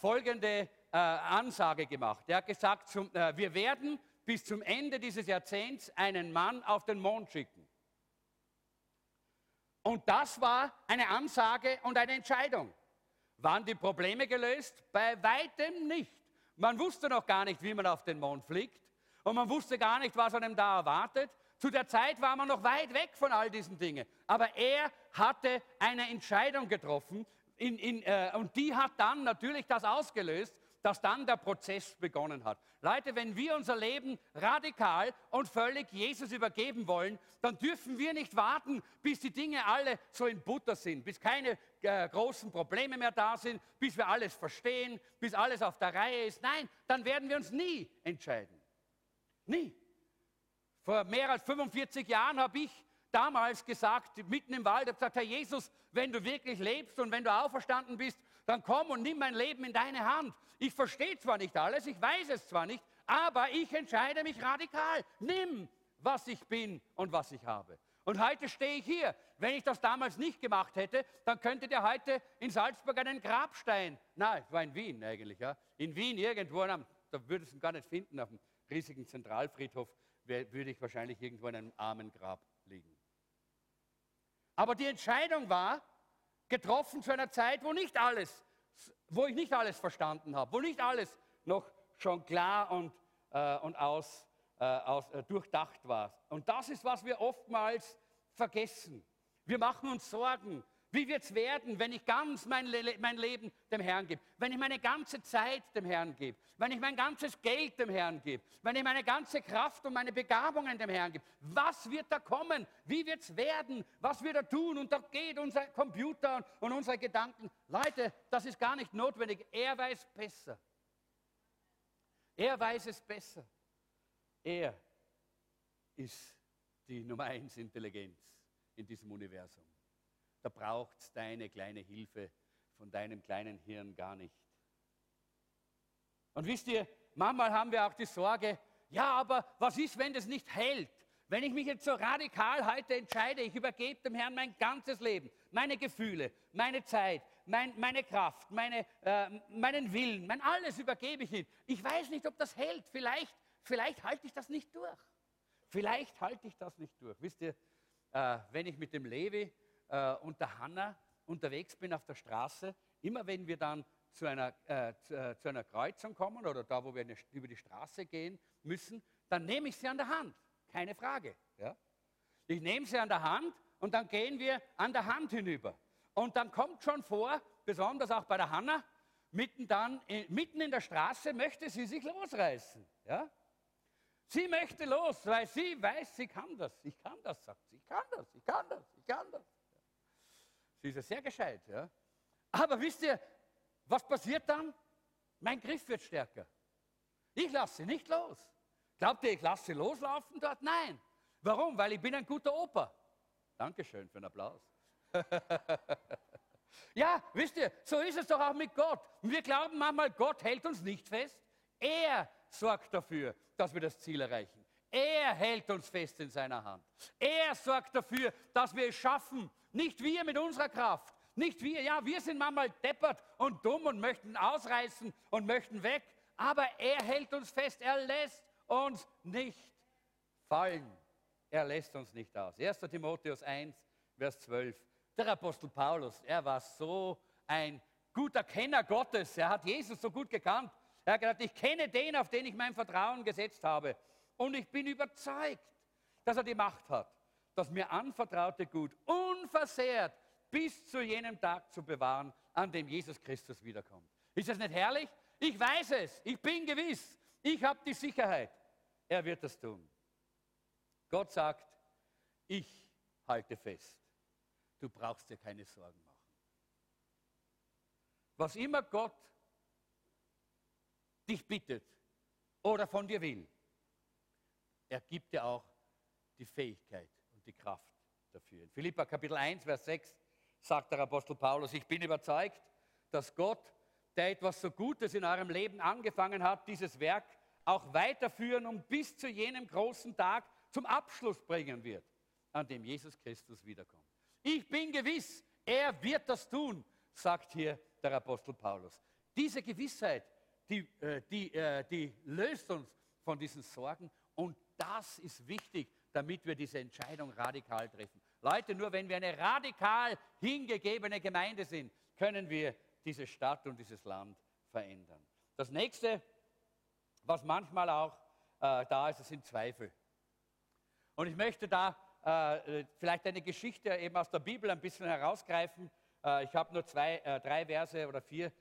folgende Ansage gemacht. Er hat gesagt, zum, wir werden bis zum Ende dieses Jahrzehnts einen Mann auf den Mond schicken. Und das war eine Ansage und eine Entscheidung. Waren die Probleme gelöst? Bei weitem nicht. Man wusste noch gar nicht, wie man auf den Mond fliegt. Und man wusste gar nicht, was einem da erwartet. Zu der Zeit war man noch weit weg von all diesen Dingen. Aber er hatte eine Entscheidung getroffen in, in, äh, und die hat dann natürlich das ausgelöst, dass dann der Prozess begonnen hat. Leute, wenn wir unser Leben radikal und völlig Jesus übergeben wollen, dann dürfen wir nicht warten, bis die Dinge alle so in Butter sind, bis keine äh, großen Probleme mehr da sind, bis wir alles verstehen, bis alles auf der Reihe ist. Nein, dann werden wir uns nie entscheiden. Nie. Vor mehr als 45 Jahren habe ich damals gesagt, mitten im Wald, habe gesagt, Herr Jesus, wenn du wirklich lebst und wenn du auferstanden bist, dann komm und nimm mein Leben in deine Hand. Ich verstehe zwar nicht alles, ich weiß es zwar nicht, aber ich entscheide mich radikal. Nimm, was ich bin und was ich habe. Und heute stehe ich hier. Wenn ich das damals nicht gemacht hätte, dann könntet ihr heute in Salzburg einen Grabstein, nein, war in Wien eigentlich, ja, in Wien irgendwo, da würdest du ihn gar nicht finden, auf dem riesigen Zentralfriedhof würde ich wahrscheinlich irgendwo in einem armen Grab liegen. Aber die Entscheidung war, getroffen zu einer Zeit, wo nicht alles, wo ich nicht alles verstanden habe, wo nicht alles noch schon klar und, äh, und aus, äh, aus, äh, durchdacht war. Und das ist, was wir oftmals vergessen. Wir machen uns Sorgen wie wird es werden, wenn ich ganz mein, Le mein Leben dem Herrn gebe? Wenn ich meine ganze Zeit dem Herrn gebe? Wenn ich mein ganzes Geld dem Herrn gebe? Wenn ich meine ganze Kraft und meine Begabungen dem Herrn gebe? Was wird da kommen? Wie wird es werden? Was wird er tun? Und da geht unser Computer und unsere Gedanken. Leute, das ist gar nicht notwendig. Er weiß besser. Er weiß es besser. Er ist die Nummer eins Intelligenz in diesem Universum da braucht es deine kleine Hilfe von deinem kleinen Hirn gar nicht. Und wisst ihr, manchmal haben wir auch die Sorge, ja, aber was ist, wenn das nicht hält? Wenn ich mich jetzt so radikal heute entscheide, ich übergebe dem Herrn mein ganzes Leben, meine Gefühle, meine Zeit, mein, meine Kraft, meine, äh, meinen Willen, mein alles übergebe ich ihm. Ich weiß nicht, ob das hält. Vielleicht, vielleicht halte ich das nicht durch. Vielleicht halte ich das nicht durch. Wisst ihr, äh, wenn ich mit dem Levi äh, und der Hanna unterwegs bin auf der Straße, immer wenn wir dann zu einer, äh, zu, äh, zu, einer Kreuzung kommen oder da, wo wir eine, über die Straße gehen müssen, dann nehme ich sie an der Hand. Keine Frage. Ja? Ich nehme sie an der Hand und dann gehen wir an der Hand hinüber. Und dann kommt schon vor, besonders auch bei der Hanna, mitten, dann, mitten in der Straße möchte sie sich losreißen. Ja? Sie möchte los, weil sie weiß, sie kann das. Ich kann das, sagt sie. Ich kann das, ich kann das, ich kann das. Sie ist ja sehr gescheit. Ja? Aber wisst ihr, was passiert dann? Mein Griff wird stärker. Ich lasse sie nicht los. Glaubt ihr, ich lasse sie loslaufen dort? Nein. Warum? Weil ich bin ein guter Opa. Dankeschön für den Applaus. ja, wisst ihr, so ist es doch auch mit Gott. wir glauben manchmal, Gott hält uns nicht fest. Er sorgt dafür, dass wir das Ziel erreichen. Er hält uns fest in seiner Hand. Er sorgt dafür, dass wir es schaffen, nicht wir mit unserer Kraft. Nicht wir. Ja, wir sind manchmal deppert und dumm und möchten ausreißen und möchten weg. Aber er hält uns fest. Er lässt uns nicht fallen. Er lässt uns nicht aus. 1. Timotheus 1, Vers 12. Der Apostel Paulus, er war so ein guter Kenner Gottes. Er hat Jesus so gut gekannt. Er hat gesagt, ich kenne den, auf den ich mein Vertrauen gesetzt habe. Und ich bin überzeugt, dass er die Macht hat das mir anvertraute Gut unversehrt bis zu jenem Tag zu bewahren, an dem Jesus Christus wiederkommt. Ist das nicht herrlich? Ich weiß es, ich bin gewiss, ich habe die Sicherheit, er wird das tun. Gott sagt, ich halte fest, du brauchst dir keine Sorgen machen. Was immer Gott dich bittet oder von dir will, er gibt dir auch die Fähigkeit und die Kraft dafür. In Philippa Kapitel 1, Vers 6 sagt der Apostel Paulus, ich bin überzeugt, dass Gott, der etwas so Gutes in eurem Leben angefangen hat, dieses Werk auch weiterführen und bis zu jenem großen Tag zum Abschluss bringen wird, an dem Jesus Christus wiederkommt. Ich bin gewiss, er wird das tun, sagt hier der Apostel Paulus. Diese Gewissheit, die, äh, die, äh, die löst uns von diesen Sorgen und das ist wichtig, damit wir diese Entscheidung radikal treffen. Leute, nur wenn wir eine radikal hingegebene Gemeinde sind, können wir diese Stadt und dieses Land verändern. Das nächste, was manchmal auch äh, da ist, sind Zweifel. Und ich möchte da äh, vielleicht eine Geschichte eben aus der Bibel ein bisschen herausgreifen. Äh, ich habe nur zwei, äh, drei Verse oder vier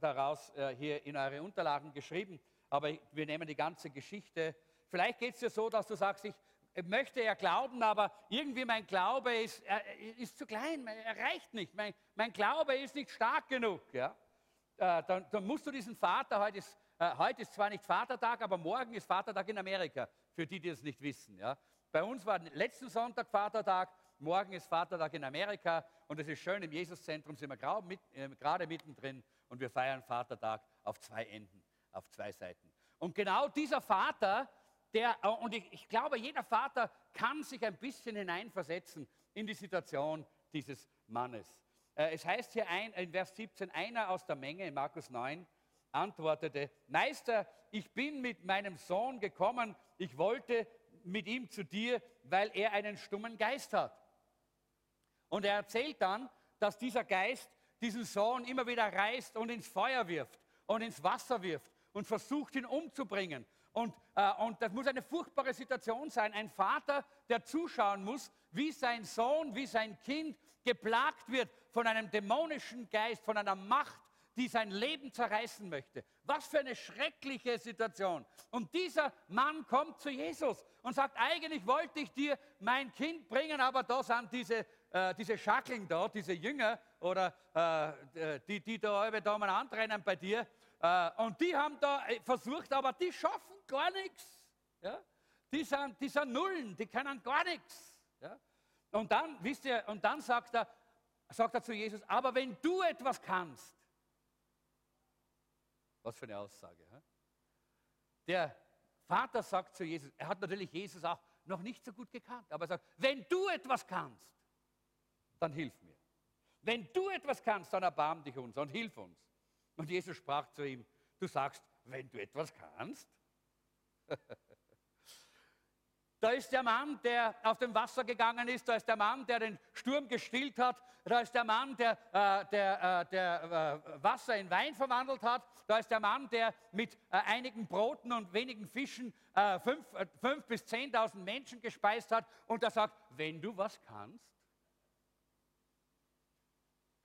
daraus äh, hier in eure Unterlagen geschrieben, aber wir nehmen die ganze Geschichte. Vielleicht geht es dir so, dass du sagst, ich möchte ja glauben, aber irgendwie mein Glaube ist, ist zu klein, er reicht nicht, mein, mein Glaube ist nicht stark genug. Ja? Äh, dann, dann, musst du diesen Vater, heute ist, äh, heute ist zwar nicht Vatertag, aber morgen ist Vatertag in Amerika, für die, die es nicht wissen. Ja? Bei uns war letzten Sonntag Vatertag, morgen ist Vatertag in Amerika und es ist schön, im Jesuszentrum sind wir mit, äh, gerade mittendrin und wir feiern Vatertag auf zwei Enden, auf zwei Seiten. Und genau dieser Vater, der, äh, und ich, ich glaube, jeder Vater kann sich ein bisschen hineinversetzen in die Situation dieses Mannes. Äh, es heißt hier ein, in Vers 17, einer aus der Menge in Markus 9 antwortete, Meister, ich bin mit meinem Sohn gekommen, ich wollte mit ihm zu dir, weil er einen stummen Geist hat. Und er erzählt dann, dass dieser Geist diesen Sohn immer wieder reißt und ins Feuer wirft und ins Wasser wirft und versucht ihn umzubringen. Und, äh, und das muss eine furchtbare Situation sein. Ein Vater, der zuschauen muss, wie sein Sohn, wie sein Kind geplagt wird von einem dämonischen Geist, von einer Macht, die sein Leben zerreißen möchte. Was für eine schreckliche Situation. Und dieser Mann kommt zu Jesus und sagt, eigentlich wollte ich dir mein Kind bringen, aber da sind diese, äh, diese Schackeln da, diese Jünger oder äh, die, die da, da mal antrennen bei dir. Äh, und die haben da äh, versucht, aber die schaffen gar nichts. Ja? Die, sind, die sind Nullen, die können gar nichts. Ja? Und dann, wisst ihr, und dann sagt er, sagt er zu Jesus, aber wenn du etwas kannst, was für eine Aussage. He? Der Vater sagt zu Jesus, er hat natürlich Jesus auch noch nicht so gut gekannt, aber er sagt, wenn du etwas kannst, dann hilf mir. Wenn du etwas kannst, dann erbarm dich uns und hilf uns. Und Jesus sprach zu ihm, du sagst, wenn du etwas kannst. Da ist der Mann, der auf dem Wasser gegangen ist. Da ist der Mann, der den Sturm gestillt hat. Da ist der Mann, der, äh, der, äh, der äh, Wasser in Wein verwandelt hat. Da ist der Mann, der mit äh, einigen Broten und wenigen Fischen äh, fünf, äh, fünf bis zehntausend Menschen gespeist hat. Und der sagt, wenn du was kannst.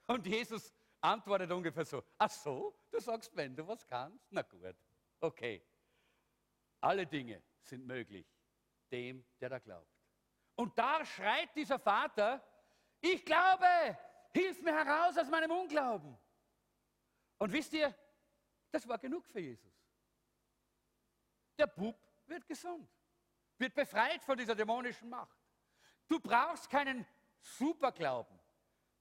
Und Jesus antwortet ungefähr so, ach so, du sagst, wenn du was kannst. Na gut, okay. Alle Dinge sind möglich dem, der da glaubt. Und da schreit dieser Vater, ich glaube, hilf mir heraus aus meinem Unglauben. Und wisst ihr, das war genug für Jesus. Der Bub wird gesund, wird befreit von dieser dämonischen Macht. Du brauchst keinen Superglauben.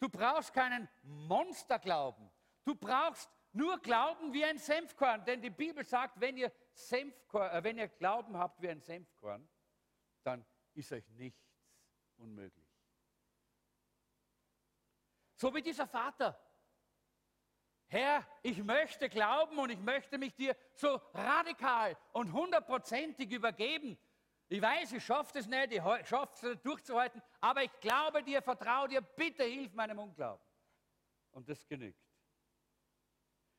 Du brauchst keinen Monsterglauben. Du brauchst nur Glauben wie ein Senfkorn. Denn die Bibel sagt, wenn ihr, Senfkorn, äh, wenn ihr Glauben habt wie ein Senfkorn, dann ist euch nichts unmöglich. So wie dieser Vater. Herr, ich möchte glauben und ich möchte mich dir so radikal und hundertprozentig übergeben. Ich weiß, ich schaffe es nicht, ich schaffe es nicht durchzuhalten, aber ich glaube dir, vertraue dir, bitte hilf meinem Unglauben. Und das genügt.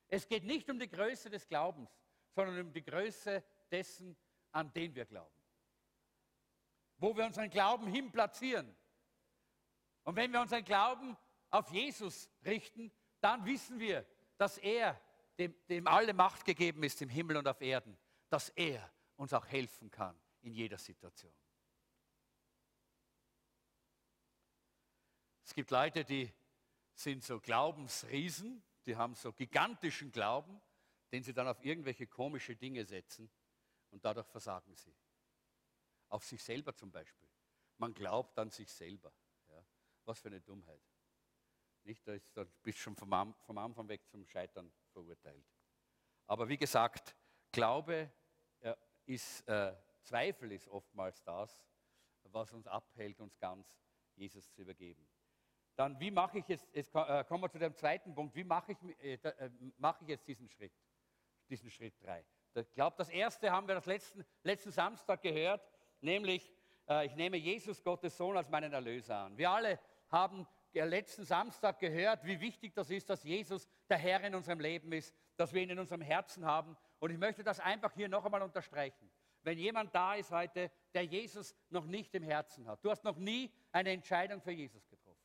Es geht nicht um die Größe des Glaubens, sondern um die Größe dessen, an den wir glauben wo wir unseren Glauben hin platzieren. Und wenn wir unseren Glauben auf Jesus richten, dann wissen wir, dass er, dem, dem alle Macht gegeben ist im Himmel und auf Erden, dass er uns auch helfen kann in jeder Situation. Es gibt Leute, die sind so Glaubensriesen, die haben so gigantischen Glauben, den sie dann auf irgendwelche komische Dinge setzen und dadurch versagen sie. Auf sich selber zum Beispiel. Man glaubt an sich selber. Ja. Was für eine Dummheit. Nicht, da, ist, da bist du schon vom, vom Anfang weg zum Scheitern verurteilt. Aber wie gesagt, Glaube äh, ist, äh, Zweifel ist oftmals das, was uns abhält, uns ganz Jesus zu übergeben. Dann, wie mache ich jetzt, jetzt äh, kommen wir zu dem zweiten Punkt, wie mache ich, äh, äh, mache ich jetzt diesen Schritt, diesen Schritt drei? Ich glaube, das erste haben wir das letzten, letzten Samstag gehört, nämlich äh, ich nehme Jesus, Gottes Sohn, als meinen Erlöser an. Wir alle haben letzten Samstag gehört, wie wichtig das ist, dass Jesus der Herr in unserem Leben ist, dass wir ihn in unserem Herzen haben. Und ich möchte das einfach hier noch einmal unterstreichen. Wenn jemand da ist heute, der Jesus noch nicht im Herzen hat, du hast noch nie eine Entscheidung für Jesus getroffen,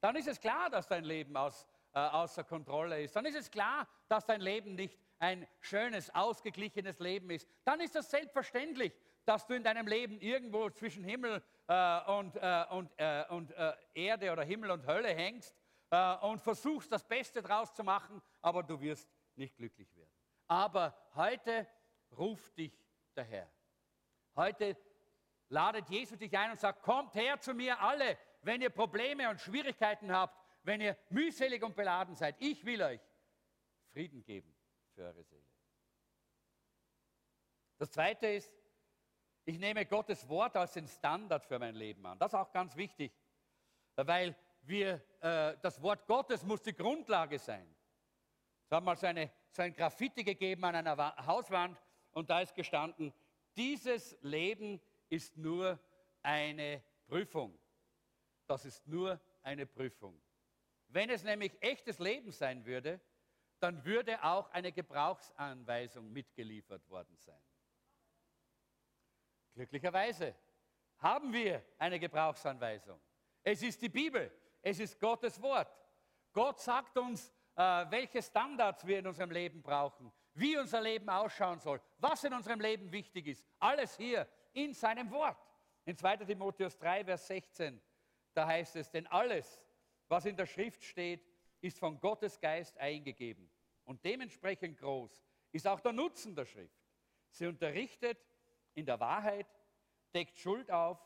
dann ist es klar, dass dein Leben aus, äh, außer Kontrolle ist. Dann ist es klar, dass dein Leben nicht ein schönes, ausgeglichenes Leben ist. Dann ist es selbstverständlich, dass du in deinem Leben irgendwo zwischen Himmel äh, und, äh, und, äh, und äh, Erde oder Himmel und Hölle hängst äh, und versuchst das Beste draus zu machen, aber du wirst nicht glücklich werden. Aber heute ruft dich der Herr. Heute ladet Jesus dich ein und sagt, kommt her zu mir alle, wenn ihr Probleme und Schwierigkeiten habt, wenn ihr mühselig und beladen seid. Ich will euch Frieden geben für eure Seele. Das Zweite ist, ich nehme Gottes Wort als den Standard für mein Leben an. Das ist auch ganz wichtig, weil wir, äh, das Wort Gottes muss die Grundlage sein. Es hat mal so, eine, so ein Graffiti gegeben an einer Hauswand und da ist gestanden, dieses Leben ist nur eine Prüfung. Das ist nur eine Prüfung. Wenn es nämlich echtes Leben sein würde, dann würde auch eine Gebrauchsanweisung mitgeliefert worden sein. Glücklicherweise haben wir eine Gebrauchsanweisung. Es ist die Bibel, es ist Gottes Wort. Gott sagt uns, äh, welche Standards wir in unserem Leben brauchen, wie unser Leben ausschauen soll, was in unserem Leben wichtig ist. Alles hier in seinem Wort. In 2 Timotheus 3, Vers 16, da heißt es, denn alles, was in der Schrift steht, ist von Gottes Geist eingegeben. Und dementsprechend groß ist auch der Nutzen der Schrift. Sie unterrichtet in der Wahrheit, deckt Schuld auf,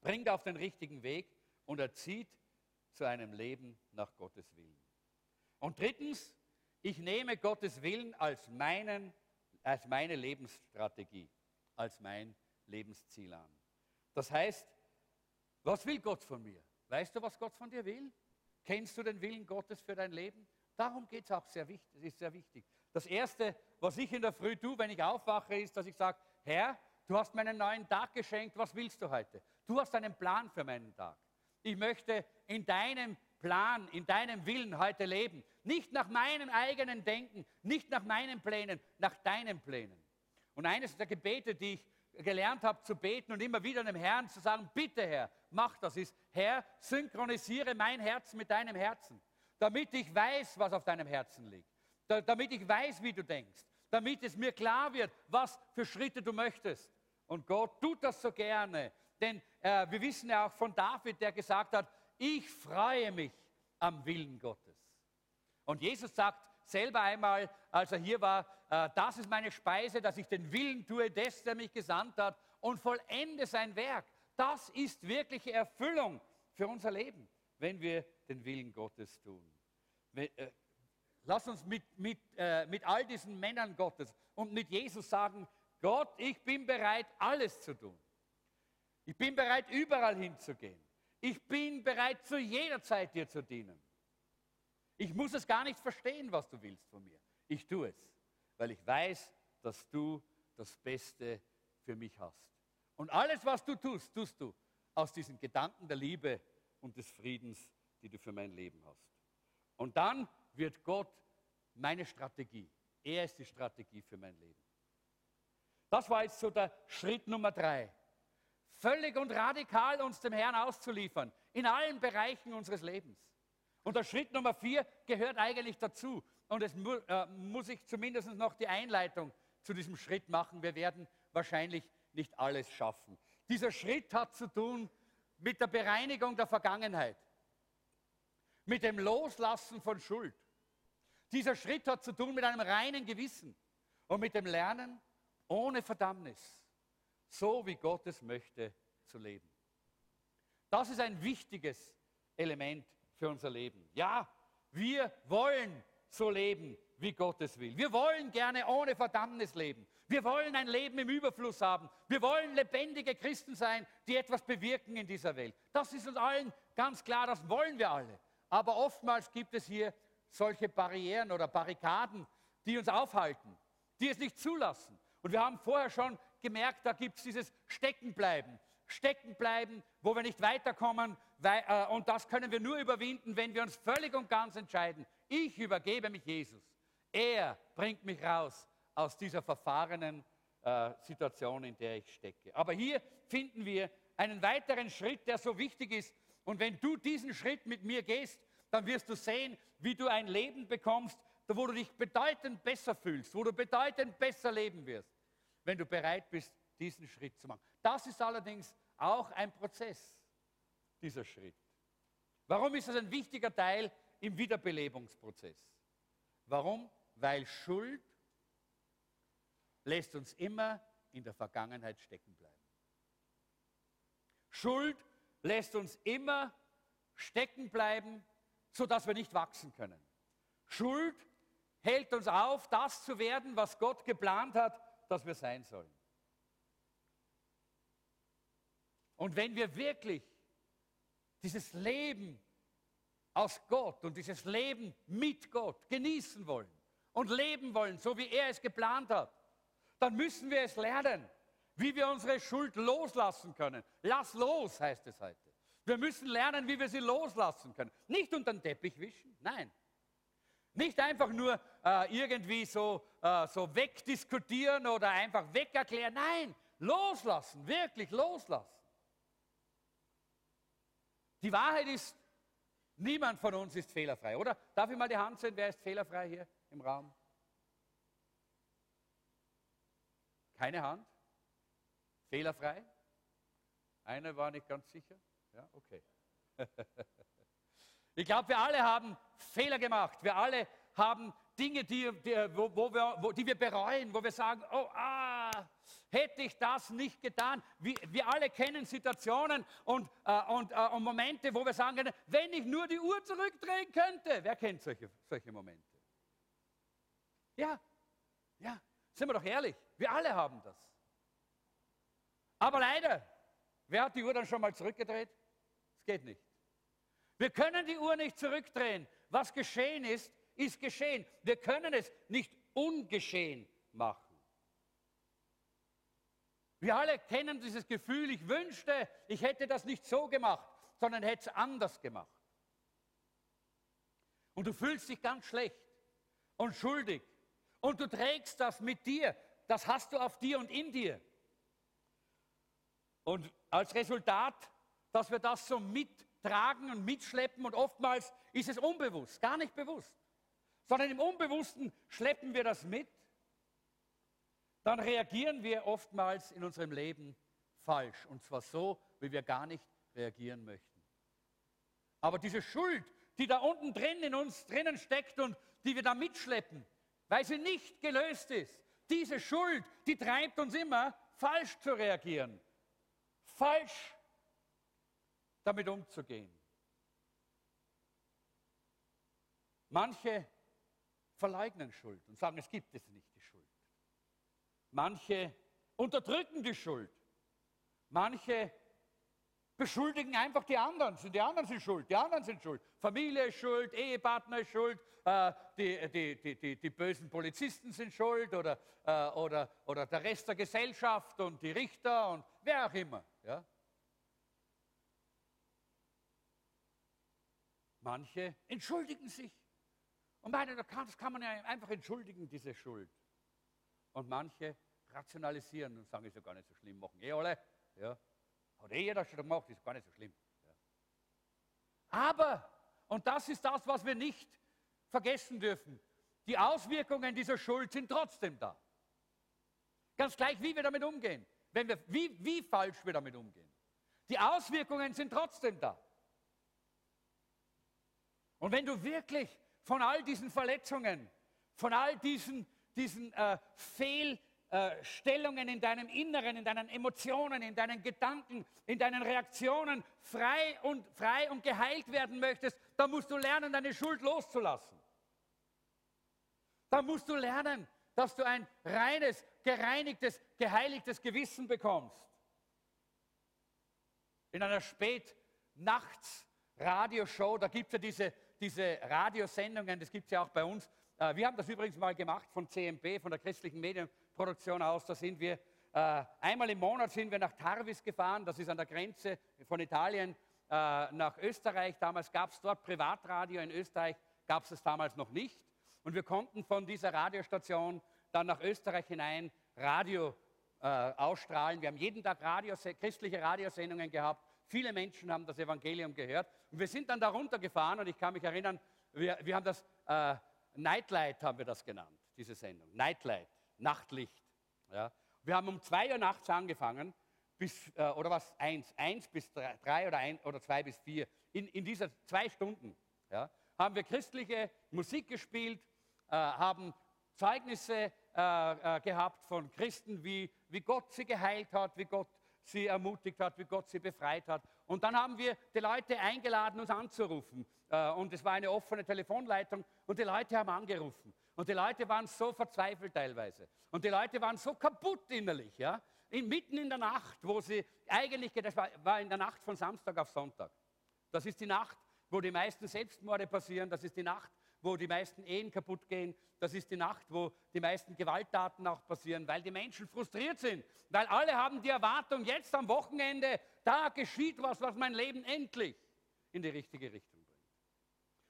bringt auf den richtigen Weg und erzieht zu einem Leben nach Gottes Willen. Und drittens, ich nehme Gottes Willen als, meinen, als meine Lebensstrategie, als mein Lebensziel an. Das heißt, was will Gott von mir? Weißt du, was Gott von dir will? Kennst du den Willen Gottes für dein Leben? Darum geht es auch sehr wichtig, ist sehr wichtig. Das Erste, was ich in der Früh tue, wenn ich aufwache, ist, dass ich sage, Herr, du hast mir einen neuen Tag geschenkt, was willst du heute? Du hast einen Plan für meinen Tag. Ich möchte in deinem Plan, in deinem Willen heute leben. Nicht nach meinem eigenen Denken, nicht nach meinen Plänen, nach deinen Plänen. Und eines der Gebete, die ich gelernt habe zu beten und immer wieder dem Herrn zu sagen, bitte Herr, mach das, ist, Herr, synchronisiere mein Herz mit deinem Herzen, damit ich weiß, was auf deinem Herzen liegt, da, damit ich weiß, wie du denkst, damit es mir klar wird, was für Schritte du möchtest. Und Gott tut das so gerne, denn äh, wir wissen ja auch von David, der gesagt hat, ich freue mich am Willen Gottes. Und Jesus sagt selber einmal, als er hier war, äh, das ist meine Speise, dass ich den Willen tue des, der mich gesandt hat und vollende sein Werk. Das ist wirkliche Erfüllung für unser Leben, wenn wir den Willen Gottes tun. Äh, lass uns mit, mit, äh, mit all diesen Männern Gottes und mit Jesus sagen, Gott, ich bin bereit, alles zu tun. Ich bin bereit, überall hinzugehen. Ich bin bereit, zu jeder Zeit dir zu dienen. Ich muss es gar nicht verstehen, was du willst von mir. Ich tue es, weil ich weiß, dass du das Beste für mich hast. Und alles, was du tust, tust du aus diesen Gedanken der Liebe und des Friedens, die du für mein Leben hast. Und dann wird Gott meine Strategie. Er ist die Strategie für mein Leben. Das war jetzt so der Schritt Nummer drei völlig und radikal uns dem Herrn auszuliefern, in allen Bereichen unseres Lebens. Und der Schritt Nummer vier gehört eigentlich dazu. Und es mu äh, muss ich zumindest noch die Einleitung zu diesem Schritt machen. Wir werden wahrscheinlich nicht alles schaffen. Dieser Schritt hat zu tun mit der Bereinigung der Vergangenheit. mit dem Loslassen von Schuld. Dieser Schritt hat zu tun mit einem reinen Gewissen und mit dem Lernen ohne Verdammnis, so wie Gott es möchte, zu leben. Das ist ein wichtiges Element für unser Leben. Ja, wir wollen so leben, wie Gott es will. Wir wollen gerne ohne Verdammnis leben. Wir wollen ein Leben im Überfluss haben. Wir wollen lebendige Christen sein, die etwas bewirken in dieser Welt. Das ist uns allen ganz klar, das wollen wir alle. Aber oftmals gibt es hier solche Barrieren oder Barrikaden, die uns aufhalten, die es nicht zulassen. Und wir haben vorher schon gemerkt, da gibt es dieses Steckenbleiben. Steckenbleiben, wo wir nicht weiterkommen. Weil, äh, und das können wir nur überwinden, wenn wir uns völlig und ganz entscheiden. Ich übergebe mich Jesus. Er bringt mich raus aus dieser verfahrenen äh, Situation, in der ich stecke. Aber hier finden wir einen weiteren Schritt, der so wichtig ist. Und wenn du diesen Schritt mit mir gehst, dann wirst du sehen, wie du ein Leben bekommst, wo du dich bedeutend besser fühlst, wo du bedeutend besser leben wirst, wenn du bereit bist, diesen Schritt zu machen. Das ist allerdings auch ein Prozess, dieser Schritt. Warum ist das ein wichtiger Teil im Wiederbelebungsprozess? Warum? Weil Schuld lässt uns immer in der Vergangenheit stecken bleiben. Schuld lässt uns immer stecken bleiben, sodass wir nicht wachsen können. Schuld hält uns auf, das zu werden, was Gott geplant hat, dass wir sein sollen. Und wenn wir wirklich dieses Leben aus Gott und dieses Leben mit Gott genießen wollen und leben wollen, so wie er es geplant hat, dann müssen wir es lernen, wie wir unsere Schuld loslassen können. Lass los, heißt es heute. Wir müssen lernen, wie wir sie loslassen können. Nicht unter den Teppich wischen, nein. Nicht einfach nur äh, irgendwie so, äh, so wegdiskutieren oder einfach wegerklären. Nein, loslassen, wirklich loslassen. Die Wahrheit ist, niemand von uns ist fehlerfrei, oder? Darf ich mal die Hand sehen, wer ist fehlerfrei hier im Raum? Keine Hand? Fehlerfrei? Einer war nicht ganz sicher? Ja, okay. ich glaube, wir alle haben Fehler gemacht. Wir alle haben Dinge, die, die, wo, wo wir, wo, die wir bereuen, wo wir sagen, oh, ah, hätte ich das nicht getan. Wir, wir alle kennen Situationen und, äh, und, äh, und, Momente, wo wir sagen wenn ich nur die Uhr zurückdrehen könnte. Wer kennt solche, solche Momente? Ja, ja, sind wir doch ehrlich, wir alle haben das. Aber leider, wer hat die Uhr dann schon mal zurückgedreht? Es geht nicht. Wir können die Uhr nicht zurückdrehen. Was geschehen ist, ist geschehen. Wir können es nicht ungeschehen machen. Wir alle kennen dieses Gefühl, ich wünschte, ich hätte das nicht so gemacht, sondern hätte es anders gemacht. Und du fühlst dich ganz schlecht und schuldig. Und du trägst das mit dir. Das hast du auf dir und in dir. Und als Resultat, dass wir das so mittragen und mitschleppen und oftmals ist es unbewusst, gar nicht bewusst sondern im Unbewussten schleppen wir das mit, dann reagieren wir oftmals in unserem Leben falsch. Und zwar so, wie wir gar nicht reagieren möchten. Aber diese Schuld, die da unten drin in uns drinnen steckt und die wir da mitschleppen, weil sie nicht gelöst ist, diese Schuld, die treibt uns immer, falsch zu reagieren, falsch damit umzugehen. Manche verleugnen Schuld und sagen, es gibt es nicht, die Schuld. Manche unterdrücken die Schuld. Manche beschuldigen einfach die anderen. Die anderen sind schuld, die anderen sind schuld. Familie ist schuld, Ehepartner ist schuld, äh, die, die, die, die, die bösen Polizisten sind schuld oder, äh, oder, oder der Rest der Gesellschaft und die Richter und wer auch immer. Ja? Manche entschuldigen sich. Und meinen, das kann man ja einfach entschuldigen, diese Schuld. Und manche rationalisieren und sagen, ist ja gar nicht so schlimm, machen eh alle. Ja. Hat eh jeder schon gemacht, ist gar nicht so schlimm. Ja. Aber, und das ist das, was wir nicht vergessen dürfen, die Auswirkungen dieser Schuld sind trotzdem da. Ganz gleich, wie wir damit umgehen, wenn wir, wie, wie falsch wir damit umgehen. Die Auswirkungen sind trotzdem da. Und wenn du wirklich von all diesen Verletzungen, von all diesen, diesen äh, Fehlstellungen in deinem Inneren, in deinen Emotionen, in deinen Gedanken, in deinen Reaktionen frei und, frei und geheilt werden möchtest, dann musst du lernen, deine Schuld loszulassen. Dann musst du lernen, dass du ein reines, gereinigtes, geheiligtes Gewissen bekommst. In einer Spät-Nachts-Radioshow, da gibt es ja diese, diese Radiosendungen, das gibt es ja auch bei uns. Äh, wir haben das übrigens mal gemacht von CMP, von der christlichen Medienproduktion aus. Da sind wir äh, einmal im Monat sind wir nach Tarvis gefahren, das ist an der Grenze von Italien äh, nach Österreich. Damals gab es dort Privatradio, in Österreich gab es es damals noch nicht. Und wir konnten von dieser Radiostation dann nach Österreich hinein Radio äh, ausstrahlen. Wir haben jeden Tag Radio, christliche Radiosendungen gehabt. Viele Menschen haben das Evangelium gehört. Und wir sind dann da runtergefahren und ich kann mich erinnern, wir, wir haben das äh, Nightlight, haben wir das genannt, diese Sendung. Nightlight, Nachtlicht. Ja. Wir haben um zwei Uhr nachts angefangen, bis, äh, oder was, eins, eins bis drei, drei oder, ein, oder zwei bis vier. In, in dieser zwei Stunden ja, haben wir christliche Musik gespielt, äh, haben Zeugnisse äh, äh, gehabt von Christen, wie, wie Gott sie geheilt hat, wie Gott sie ermutigt hat, wie Gott sie befreit hat. Und dann haben wir die Leute eingeladen, uns anzurufen. Äh, und es war eine offene Telefonleitung und die Leute haben angerufen. Und die Leute waren so verzweifelt teilweise. Und die Leute waren so kaputt innerlich, ja. Mitten in der Nacht, wo sie eigentlich, das war, war in der Nacht von Samstag auf Sonntag. Das ist die Nacht, wo die meisten Selbstmorde passieren. Das ist die Nacht, wo die meisten Ehen kaputt gehen. Das ist die Nacht, wo die meisten Gewalttaten auch passieren, weil die Menschen frustriert sind. Weil alle haben die Erwartung, jetzt am Wochenende, da geschieht was, was mein Leben endlich in die richtige Richtung bringt.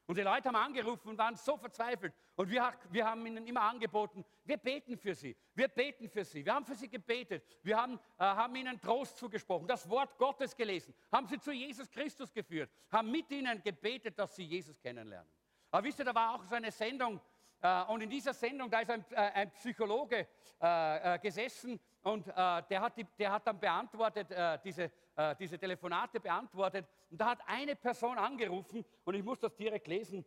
Und die Leute haben angerufen und waren so verzweifelt. Und wir, wir haben ihnen immer angeboten, wir beten für sie. Wir beten für sie. Wir haben für sie gebetet. Wir haben, äh, haben ihnen Trost zugesprochen, das Wort Gottes gelesen, haben sie zu Jesus Christus geführt, haben mit ihnen gebetet, dass sie Jesus kennenlernen. Aber wisst ihr, da war auch so eine Sendung, äh, und in dieser Sendung, da ist ein, äh, ein Psychologe äh, äh gesessen und äh, der hat, die, der, hat, dann beantwortet, äh, diese, diese Telefonate beantwortet. Und da hat eine Person angerufen, und ich muss das direkt lesen,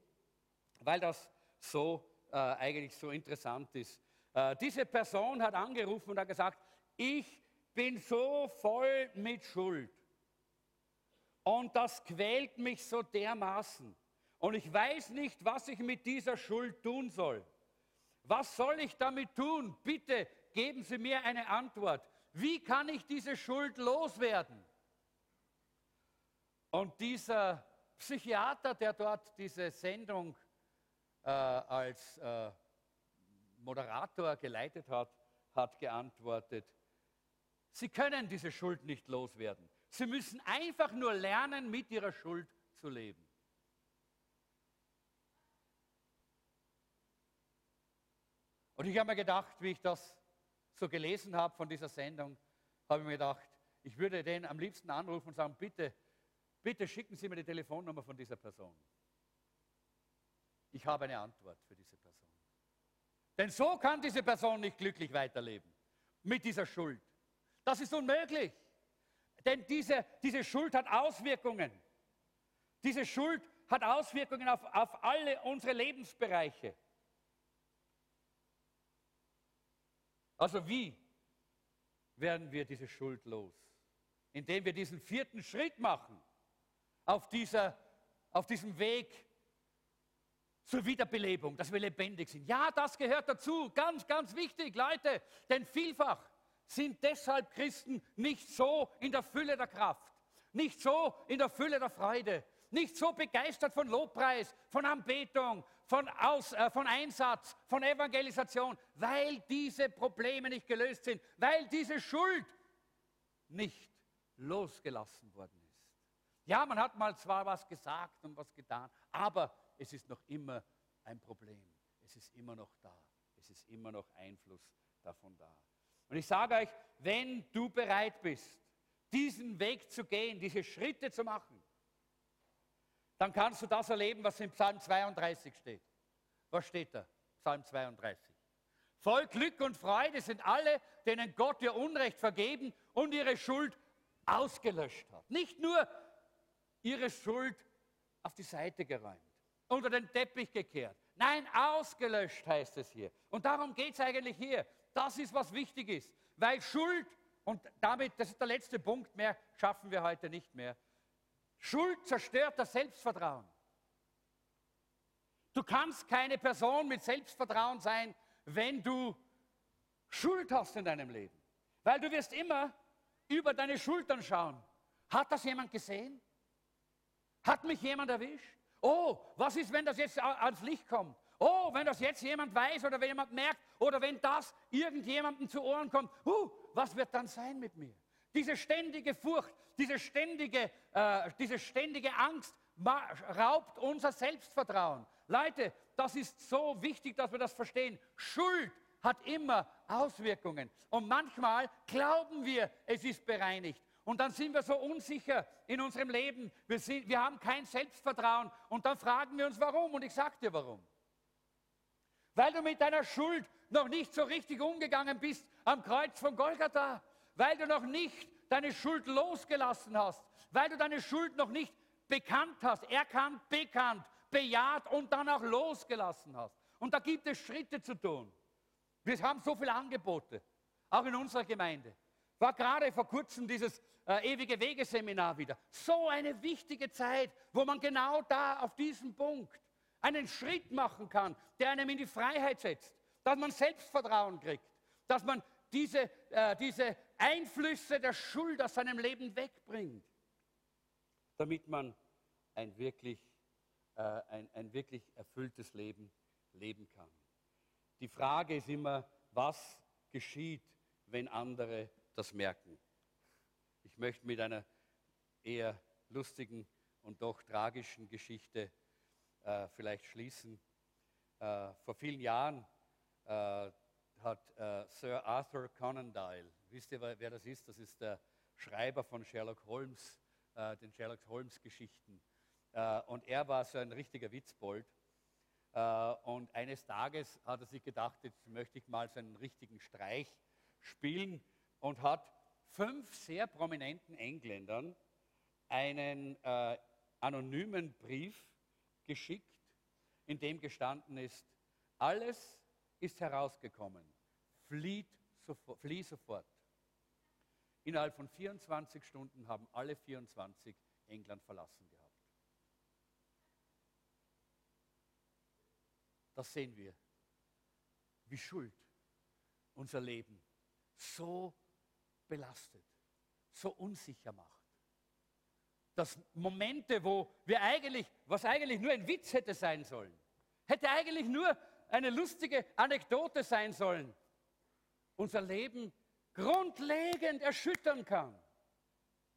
weil das so eigentlich so interessant ist. diese Person hat angerufen und hat gesagt, ich bin so voll mit Schuld. Und das quält mich so dermaßen. Und ich weiß nicht, was ich mit dieser Schuld tun soll. Was soll ich damit tun? Bitte geben Sie mir eine Antwort. Wie kann ich diese Schuld loswerden? Und dieser Psychiater, der dort diese Sendung äh, als äh, Moderator geleitet hat, hat geantwortet, Sie können diese Schuld nicht loswerden. Sie müssen einfach nur lernen, mit Ihrer Schuld zu leben. Und ich habe mir gedacht, wie ich das so gelesen habe von dieser Sendung, habe ich mir gedacht, ich würde den am liebsten anrufen und sagen, bitte, bitte schicken Sie mir die Telefonnummer von dieser Person. Ich habe eine Antwort für diese Person. Denn so kann diese Person nicht glücklich weiterleben mit dieser Schuld. Das ist unmöglich. Denn diese, diese Schuld hat Auswirkungen. Diese Schuld hat Auswirkungen auf, auf alle unsere Lebensbereiche. Also wie werden wir diese Schuld los? Indem wir diesen vierten Schritt machen auf, dieser, auf diesem Weg zur Wiederbelebung, dass wir lebendig sind. Ja, das gehört dazu, ganz, ganz wichtig, Leute, denn vielfach sind deshalb Christen nicht so in der Fülle der Kraft, nicht so in der Fülle der Freude, nicht so begeistert von Lobpreis, von Anbetung, von, Aus, äh, von Einsatz, von Evangelisation, weil diese Probleme nicht gelöst sind, weil diese Schuld nicht losgelassen worden ist. Ja, man hat mal zwar was gesagt und was getan, aber es ist noch immer ein Problem. Es ist immer noch da. Es ist immer noch Einfluss davon da. Und ich sage euch, wenn du bereit bist, diesen Weg zu gehen, diese Schritte zu machen, dann kannst du das erleben, was in Psalm 32 steht. Was steht da? Psalm 32. Voll Glück und Freude sind alle, denen Gott ihr Unrecht vergeben und ihre Schuld ausgelöscht hat. Nicht nur ihre Schuld auf die Seite geräumt. unter den Teppich gekehrt. Nein, ausgelöscht heißt es hier. Und darum geht es eigentlich hier. Das ist, was wichtig ist. Weil Schuld, und damit, das ist der letzte Punkt, mehr schaffen wir heute nicht mehr. Schuld zerstört das Selbstvertrauen. Du kannst keine Person mit Selbstvertrauen sein, wenn du Schuld hast in deinem Leben. Weil du wirst immer über deine Schultern schauen. Hat das jemand gesehen? Hat mich jemand erwischt? Oh, was ist, wenn das jetzt ans Licht kommt? Oh, wenn das jetzt jemand weiß oder wenn jemand merkt oder wenn das irgendjemandem zu Ohren kommt, uh, was wird dann sein mit mir? Diese ständige Furcht, diese ständige, äh, diese ständige Angst raubt unser Selbstvertrauen. Leute, das ist so wichtig, dass wir das verstehen. Schuld hat immer Auswirkungen. Und manchmal glauben wir, es ist bereinigt. Und dann sind wir so unsicher in unserem Leben. Wir, sind, wir haben kein Selbstvertrauen. Und dann fragen wir uns, warum. Und ich sage dir warum. Weil du mit deiner Schuld noch nicht so richtig umgegangen bist am Kreuz von Golgatha. Weil du noch nicht deine Schuld losgelassen hast. Weil du deine Schuld noch nicht bekannt hast, erkannt, bekannt, bejaht und dann auch losgelassen hast. Und da gibt es Schritte zu tun. Wir haben so viele Angebote, auch in unserer Gemeinde. War gerade vor kurzem dieses äh, ewige Wegeseminar wieder. So eine wichtige Zeit, wo man genau da auf diesen Punkt einen Schritt machen kann, der einem in die Freiheit setzt, dass man Selbstvertrauen kriegt, dass man diese, äh, diese Einflüsse der Schuld aus seinem Leben wegbringt, damit man ein wirklich, äh, ein, ein wirklich erfülltes Leben leben kann. Die Frage ist immer, was geschieht, wenn andere das merken. Ich möchte mit einer eher lustigen und doch tragischen Geschichte äh, vielleicht schließen. Äh, vor vielen Jahren äh, hat äh, Sir Arthur Conan Doyle, wisst ihr, wer das ist? Das ist der Schreiber von Sherlock Holmes, äh, den Sherlock Holmes Geschichten. Äh, und er war so ein richtiger Witzbold. und eines Tages hat er sich gedacht, jetzt möchte ich mal so einen richtigen Streich spielen und hat fünf sehr prominenten Engländern einen äh, anonymen Brief geschickt, in dem gestanden ist, alles ist herausgekommen, flieht sofort, flieh sofort. Innerhalb von 24 Stunden haben alle 24 England verlassen gehabt. Das sehen wir, wie Schuld unser Leben so belastet, so unsicher macht. Dass Momente, wo wir eigentlich, was eigentlich nur ein Witz hätte sein sollen, hätte eigentlich nur eine lustige Anekdote sein sollen, unser Leben grundlegend erschüttern kann,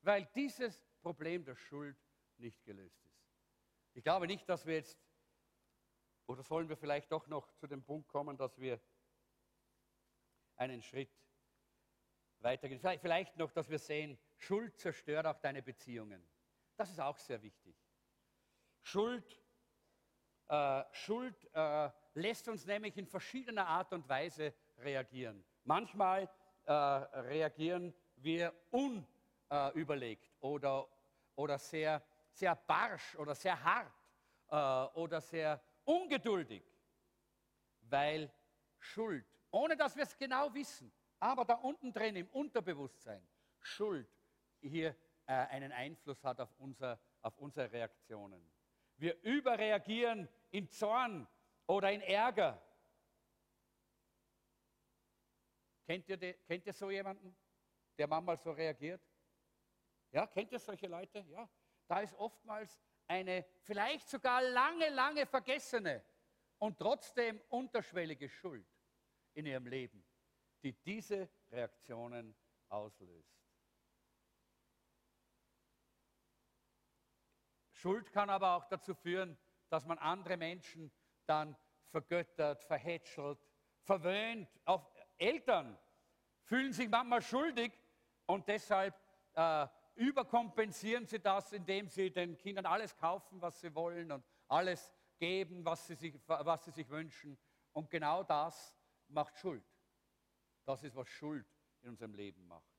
weil dieses Problem der Schuld nicht gelöst ist. Ich glaube nicht, dass wir jetzt, oder sollen wir vielleicht doch noch zu dem Punkt kommen, dass wir einen Schritt weitergehen. Vielleicht noch, dass wir sehen, Schuld zerstört auch deine Beziehungen. Das ist auch sehr wichtig. Schuld, äh, Schuld äh, lässt uns nämlich in verschiedener Art und Weise reagieren. Manchmal äh, reagieren wir unüberlegt oder, oder sehr, sehr barsch oder sehr hart äh, oder sehr ungeduldig, weil Schuld, ohne dass wir es genau wissen, aber da unten drin im Unterbewusstsein Schuld hier äh, einen Einfluss hat auf, unser, auf unsere Reaktionen. Wir überreagieren in Zorn oder in Ärger. Kennt ihr, die, kennt ihr so jemanden, der manchmal so reagiert? Ja, kennt ihr solche Leute? Ja, da ist oftmals eine vielleicht sogar lange, lange vergessene und trotzdem unterschwellige Schuld in ihrem Leben die diese Reaktionen auslöst. Schuld kann aber auch dazu führen, dass man andere Menschen dann vergöttert, verhätschelt, verwöhnt. Auch Eltern fühlen sich manchmal schuldig und deshalb äh, überkompensieren sie das, indem sie den Kindern alles kaufen, was sie wollen und alles geben, was sie sich, was sie sich wünschen. Und genau das macht Schuld. Das ist, was Schuld in unserem Leben macht.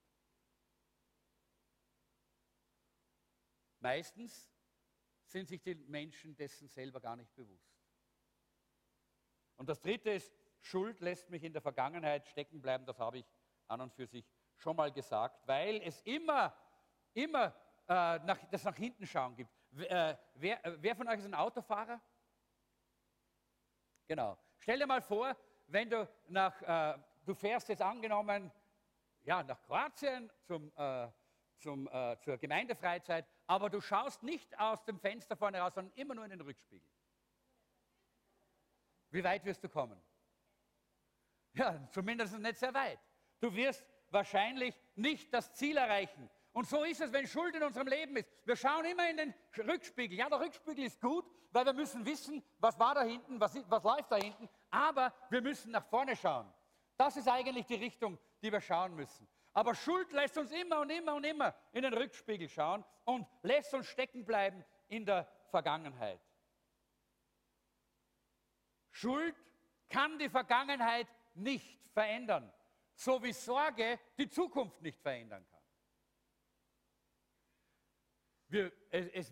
Sind sich die Menschen dessen selber gar nicht bewusst. Und das Dritte ist, Schuld lässt mich in der Vergangenheit stecken bleiben. Das habe ich an und für sich schon mal gesagt, weil es immer, immer äh, nach, das nach hinten schauen gibt. Äh, wer, äh, wer von euch ist ein Autofahrer? Genau. Stell dir mal vor, wenn du nach, äh, du fährst jetzt angenommen, ja, nach Kroatien zum, äh, zum, äh, zur Gemeindefreizeit, aber du schaust nicht aus dem Fenster vorne raus, sondern immer nur in den Rückspiegel. Wie weit wirst du kommen? Ja, zumindest nicht sehr weit. Du wirst wahrscheinlich nicht das Ziel erreichen. Und so ist es, wenn Schuld in unserem Leben ist. Wir schauen immer in den Rückspiegel. Ja, der Rückspiegel ist gut, weil wir müssen wissen, was war da hinten, was, was läuft da hinten. Aber wir müssen nach vorne schauen. Das ist eigentlich die Richtung, die wir schauen müssen. Aber Schuld lässt uns immer und immer und immer in den Rückspiegel schauen und lässt uns stecken bleiben in der Vergangenheit. Schuld kann die Vergangenheit nicht verändern, so wie Sorge die Zukunft nicht verändern kann. Wir, es, es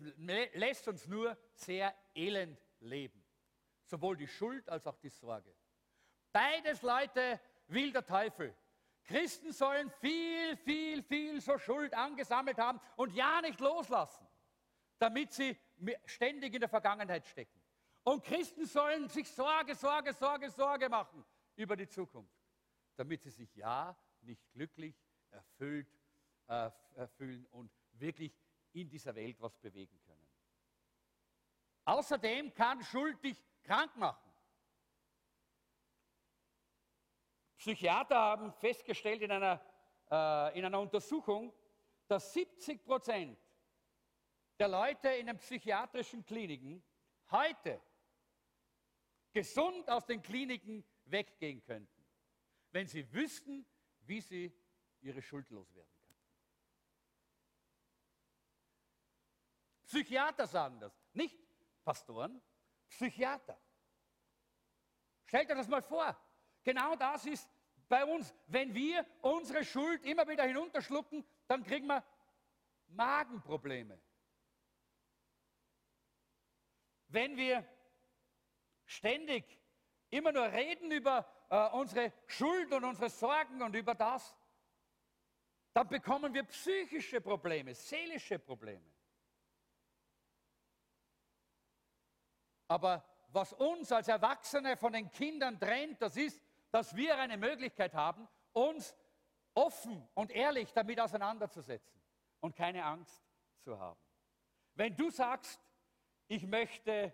lässt uns nur sehr elend leben, sowohl die Schuld als auch die Sorge. Beides, Leute, will der Teufel. Christen sollen viel, viel, viel so Schuld angesammelt haben und ja nicht loslassen, damit sie ständig in der Vergangenheit stecken. Und Christen sollen sich Sorge, Sorge, Sorge, Sorge machen über die Zukunft, damit sie sich ja nicht glücklich, erfüllt äh, fühlen und wirklich in dieser Welt was bewegen können. Außerdem kann Schuld dich krank machen. Psychiater haben festgestellt in einer, äh, in einer Untersuchung, dass 70 Prozent der Leute in den psychiatrischen Kliniken heute gesund aus den Kliniken weggehen könnten, wenn sie wüssten, wie sie ihre Schuld loswerden könnten. Psychiater sagen das, nicht Pastoren, Psychiater. Stellt euch das mal vor. Genau das ist bei uns. Wenn wir unsere Schuld immer wieder hinunterschlucken, dann kriegen wir Magenprobleme. Wenn wir ständig immer nur reden über äh, unsere Schuld und unsere Sorgen und über das, dann bekommen wir psychische Probleme, seelische Probleme. Aber was uns als Erwachsene von den Kindern trennt, das ist, dass wir eine Möglichkeit haben, uns offen und ehrlich damit auseinanderzusetzen und keine Angst zu haben. Wenn du sagst, ich möchte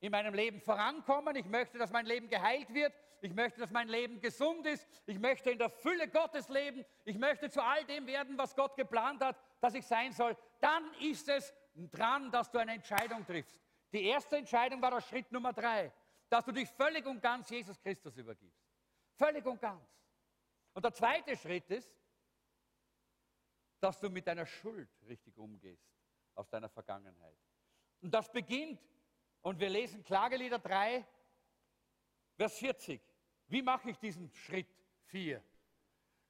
in meinem Leben vorankommen, ich möchte, dass mein Leben geheilt wird, ich möchte, dass mein Leben gesund ist, ich möchte in der Fülle Gottes leben, ich möchte zu all dem werden, was Gott geplant hat, dass ich sein soll, dann ist es dran, dass du eine Entscheidung triffst. Die erste Entscheidung war der Schritt Nummer drei, dass du dich völlig und ganz Jesus Christus übergibst. Völlig und ganz. Und der zweite Schritt ist, dass du mit deiner Schuld richtig umgehst aus deiner Vergangenheit. Und das beginnt, und wir lesen Klagelieder 3, Vers 40. Wie mache ich diesen Schritt 4?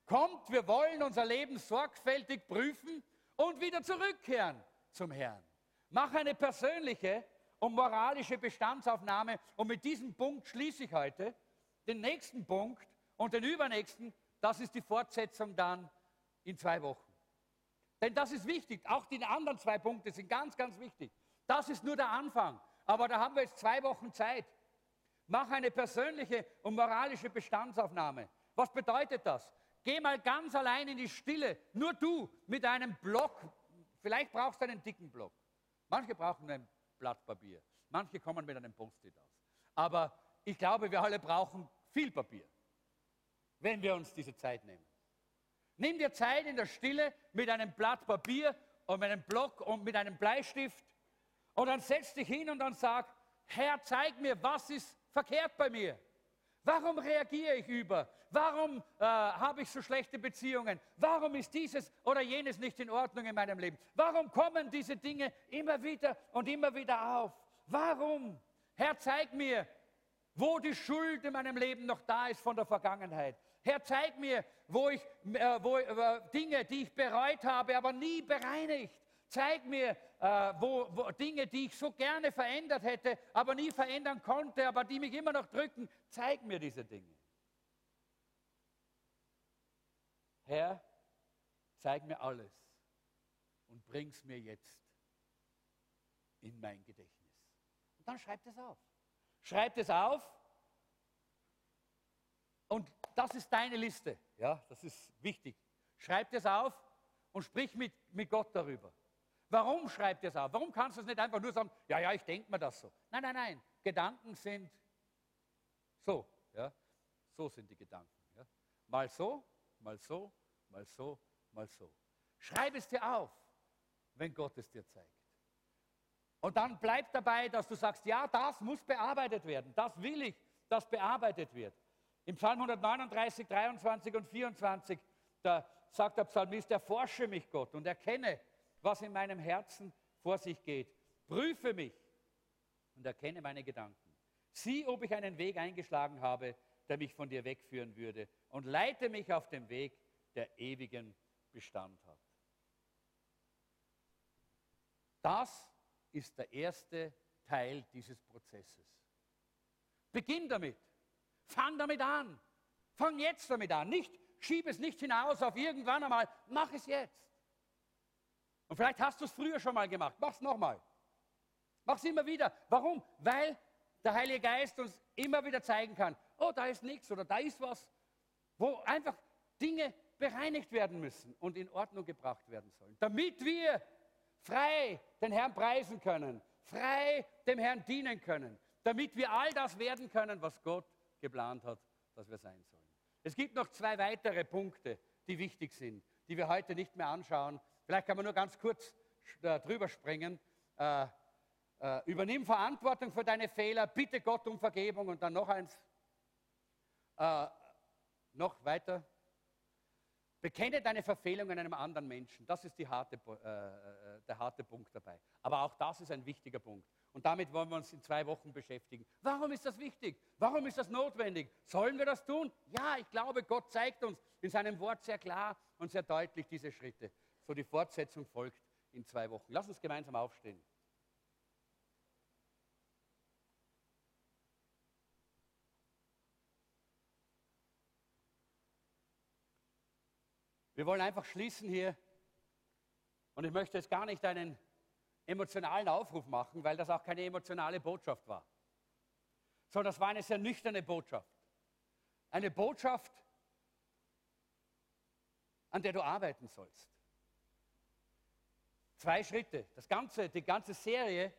Kommt, wir wollen unser Leben sorgfältig prüfen und wieder zurückkehren zum Herrn. Mach eine persönliche und moralische Bestandsaufnahme und mit diesem Punkt schließe ich heute. Den nächsten Punkt und den übernächsten, das ist die Fortsetzung dann in zwei Wochen. Denn das ist wichtig. Auch die anderen zwei Punkte sind ganz, ganz wichtig. Das ist nur der Anfang. Aber da haben wir jetzt zwei Wochen Zeit. Mach eine persönliche und moralische Bestandsaufnahme. Was bedeutet das? Geh mal ganz allein in die Stille, nur du mit einem Block. Vielleicht brauchst du einen dicken Block. Manche brauchen ein Blatt Papier. Manche kommen mit einem Post-it aus. Aber ich glaube, wir alle brauchen viel Papier, wenn wir uns diese Zeit nehmen. Nimm dir Zeit in der Stille mit einem Blatt Papier und mit einem Block und mit einem Bleistift und dann setz dich hin und dann sag, Herr, zeig mir, was ist verkehrt bei mir. Warum reagiere ich über? Warum äh, habe ich so schlechte Beziehungen? Warum ist dieses oder jenes nicht in Ordnung in meinem Leben? Warum kommen diese Dinge immer wieder und immer wieder auf? Warum? Herr, zeig mir, wo die Schuld in meinem Leben noch da ist von der Vergangenheit. Herr, zeig mir, wo ich, äh, wo, äh, Dinge, die ich bereut habe, aber nie bereinigt. Zeig mir äh, wo, wo, Dinge, die ich so gerne verändert hätte, aber nie verändern konnte, aber die mich immer noch drücken. Zeig mir diese Dinge. Herr, zeig mir alles und bring es mir jetzt in mein Gedächtnis. Und dann schreibt es auf. Schreibt es auf und das ist deine Liste. Ja, das ist wichtig. Schreib es auf und sprich mit, mit Gott darüber. Warum schreibt es auf? Warum kannst du es nicht einfach nur sagen, ja, ja, ich denke mir das so? Nein, nein, nein. Gedanken sind so. Ja? So sind die Gedanken. Ja? Mal so, mal so, mal so, mal so. Schreib es dir auf, wenn Gott es dir zeigt. Und dann bleib dabei, dass du sagst, ja, das muss bearbeitet werden. Das will ich, dass bearbeitet wird. Im Psalm 139, 23 und 24, da sagt der Psalmist, erforsche mich Gott und erkenne, was in meinem Herzen vor sich geht. Prüfe mich und erkenne meine Gedanken. Sieh, ob ich einen Weg eingeschlagen habe, der mich von dir wegführen würde und leite mich auf dem Weg, der ewigen Bestand hat. Das ist der erste Teil dieses Prozesses. Beginn damit. Fang damit an. Fang jetzt damit an. Nicht, schieb es nicht hinaus auf irgendwann einmal. Mach es jetzt. Und vielleicht hast du es früher schon mal gemacht. Mach es nochmal. Mach es immer wieder. Warum? Weil der Heilige Geist uns immer wieder zeigen kann, oh, da ist nichts oder da ist was, wo einfach Dinge bereinigt werden müssen und in Ordnung gebracht werden sollen. Damit wir frei den Herrn preisen können, frei dem Herrn dienen können, damit wir all das werden können, was Gott geplant hat, dass wir sein sollen. Es gibt noch zwei weitere Punkte, die wichtig sind, die wir heute nicht mehr anschauen. Vielleicht kann man nur ganz kurz äh, drüber springen. Äh, äh, übernimm Verantwortung für deine Fehler, bitte Gott um Vergebung und dann noch eins. Äh, noch weiter. Bekenne deine Verfehlungen einem anderen Menschen. Das ist harte, äh, äh, der harte Punkt dabei. Aber auch das ist ein wichtiger Punkt. Und damit wollen wir uns in zwei Wochen beschäftigen. Warum ist das wichtig? Warum ist das notwendig? Sollen wir das tun? Ja, ich glaube, Gott zeigt uns in seinem Wort sehr klar und sehr deutlich diese Schritte. So die Fortsetzung folgt in zwei Wochen. Lass uns gemeinsam aufstehen. Wir wollen einfach schließen hier. Und ich möchte jetzt gar nicht einen emotionalen Aufruf machen, weil das auch keine emotionale Botschaft war. Sondern das war eine sehr nüchterne Botschaft. Eine Botschaft, an der du arbeiten sollst. Zwei Schritte. Das ganze, die ganze Serie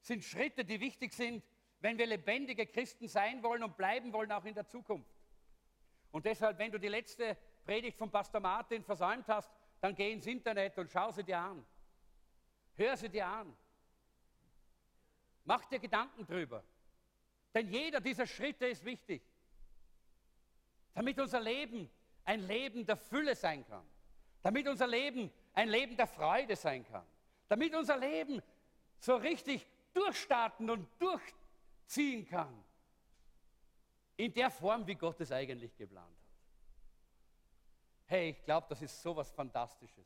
sind Schritte, die wichtig sind, wenn wir lebendige Christen sein wollen und bleiben wollen, auch in der Zukunft. Und deshalb, wenn du die letzte Predigt von Pastor Martin versäumt hast, dann geh ins Internet und schau sie dir an. Hör sie dir an. Mach dir Gedanken drüber. Denn jeder dieser Schritte ist wichtig, damit unser Leben ein Leben der Fülle sein kann. Damit unser Leben ein Leben der Freude sein kann. Damit unser Leben so richtig durchstarten und durchziehen kann. In der Form, wie Gott es eigentlich geplant hat. Hey, ich glaube, das ist so was Fantastisches.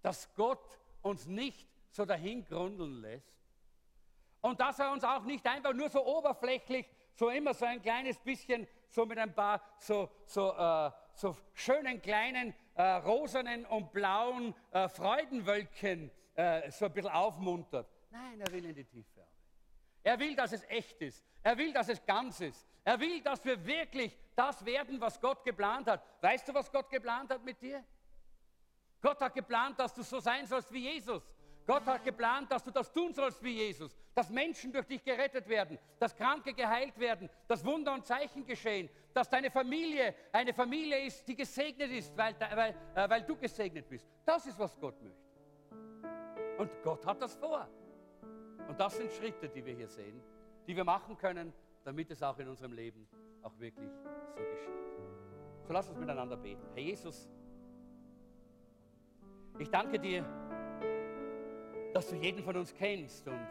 Dass Gott uns nicht so dahin grundeln lässt und dass er uns auch nicht einfach nur so oberflächlich, so immer so ein kleines bisschen, so mit ein paar so, so, äh, so schönen kleinen äh, rosanen und blauen äh, Freudenwölkchen äh, so ein bisschen aufmuntert. Nein, er will in die Tiefe. Er will, dass es echt ist. Er will, dass es ganz ist. Er will, dass wir wirklich das werden, was Gott geplant hat. Weißt du, was Gott geplant hat mit dir? Gott hat geplant, dass du so sein sollst wie Jesus. Gott hat geplant, dass du das tun sollst wie Jesus, dass Menschen durch dich gerettet werden, dass Kranke geheilt werden, dass Wunder und Zeichen geschehen, dass deine Familie eine Familie ist, die gesegnet ist, weil, weil, äh, weil du gesegnet bist. Das ist, was Gott möchte. Und Gott hat das vor. Und das sind Schritte, die wir hier sehen, die wir machen können, damit es auch in unserem Leben auch wirklich so geschieht. So lass uns miteinander beten. Herr Jesus, ich danke dir, dass du jeden von uns kennst. Und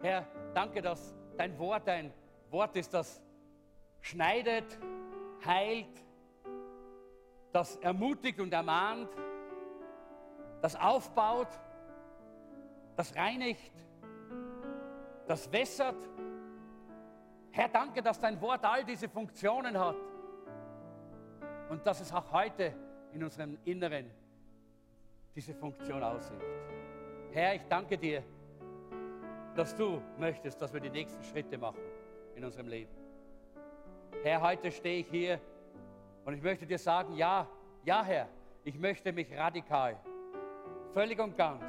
Herr, danke, dass dein Wort ein Wort ist, das schneidet, heilt, das ermutigt und ermahnt, das aufbaut, das reinigt, das wässert. Herr, danke, dass dein Wort all diese Funktionen hat und dass es auch heute in unserem Inneren diese Funktion ausübt. Herr, ich danke dir, dass du möchtest, dass wir die nächsten Schritte machen in unserem Leben. Herr, heute stehe ich hier und ich möchte dir sagen, ja, ja, Herr, ich möchte mich radikal, völlig und ganz,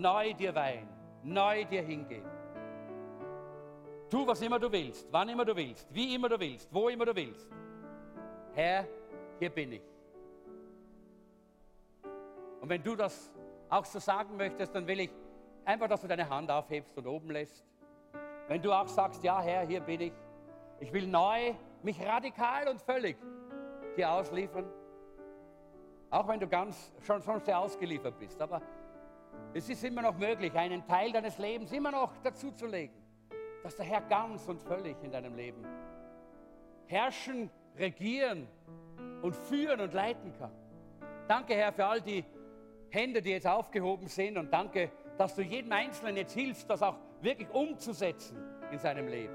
neu dir weihen, neu dir hingeben. Tu, was immer du willst, wann immer du willst, wie immer du willst, wo immer du willst. Herr, hier bin ich. Und wenn du das auch so sagen möchtest, dann will ich einfach, dass du deine Hand aufhebst und oben lässt. Wenn du auch sagst, ja Herr, hier bin ich, ich will neu, mich radikal und völlig dir ausliefern, auch wenn du ganz schon, sehr ausgeliefert bist, aber es ist immer noch möglich, einen Teil deines Lebens immer noch dazuzulegen, dass der Herr ganz und völlig in deinem Leben herrschen, regieren und führen und leiten kann. Danke, Herr, für all die Hände, die jetzt aufgehoben sind und danke, dass du jedem Einzelnen jetzt hilfst, das auch wirklich umzusetzen in seinem Leben.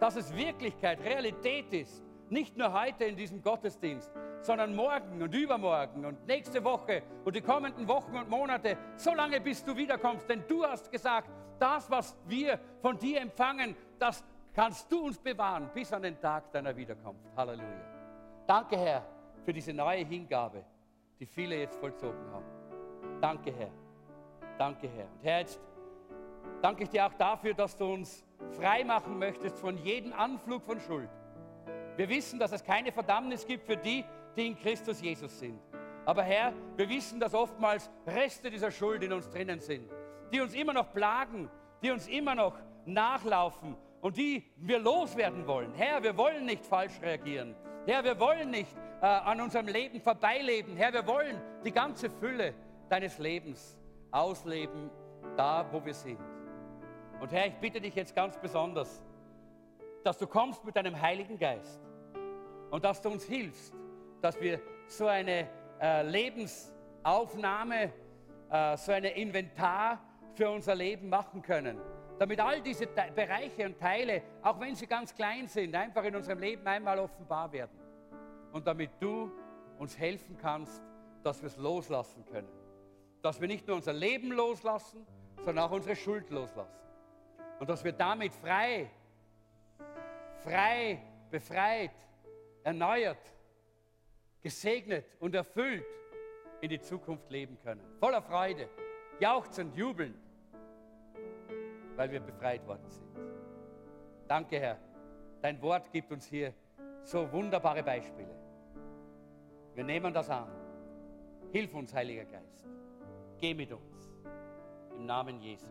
Dass es Wirklichkeit, Realität ist. Nicht nur heute in diesem Gottesdienst, sondern morgen und übermorgen und nächste Woche und die kommenden Wochen und Monate, so lange bis du wiederkommst. Denn du hast gesagt, das, was wir von dir empfangen, das kannst du uns bewahren bis an den Tag deiner Wiederkunft. Halleluja. Danke, Herr, für diese neue Hingabe, die viele jetzt vollzogen haben. Danke, Herr. Danke, Herr. Und Herr, jetzt danke ich dir auch dafür, dass du uns frei machen möchtest von jedem Anflug von Schuld. Wir wissen, dass es keine Verdammnis gibt für die, die in Christus Jesus sind. Aber Herr, wir wissen, dass oftmals Reste dieser Schuld in uns drinnen sind, die uns immer noch plagen, die uns immer noch nachlaufen und die wir loswerden wollen. Herr, wir wollen nicht falsch reagieren. Herr, wir wollen nicht äh, an unserem Leben vorbeileben. Herr, wir wollen die ganze Fülle deines Lebens ausleben, da wo wir sind. Und Herr, ich bitte dich jetzt ganz besonders, dass du kommst mit deinem Heiligen Geist und dass du uns hilfst, dass wir so eine äh, Lebensaufnahme, äh, so eine Inventar für unser Leben machen können. Damit all diese Te Bereiche und Teile, auch wenn sie ganz klein sind, einfach in unserem Leben einmal offenbar werden. Und damit du uns helfen kannst, dass wir es loslassen können dass wir nicht nur unser Leben loslassen, sondern auch unsere Schuld loslassen. Und dass wir damit frei, frei, befreit, erneuert, gesegnet und erfüllt in die Zukunft leben können. Voller Freude, jauchzend, jubelnd, weil wir befreit worden sind. Danke, Herr. Dein Wort gibt uns hier so wunderbare Beispiele. Wir nehmen das an. Hilf uns, Heiliger Geist. Geh mit uns. Im Namen Jesu.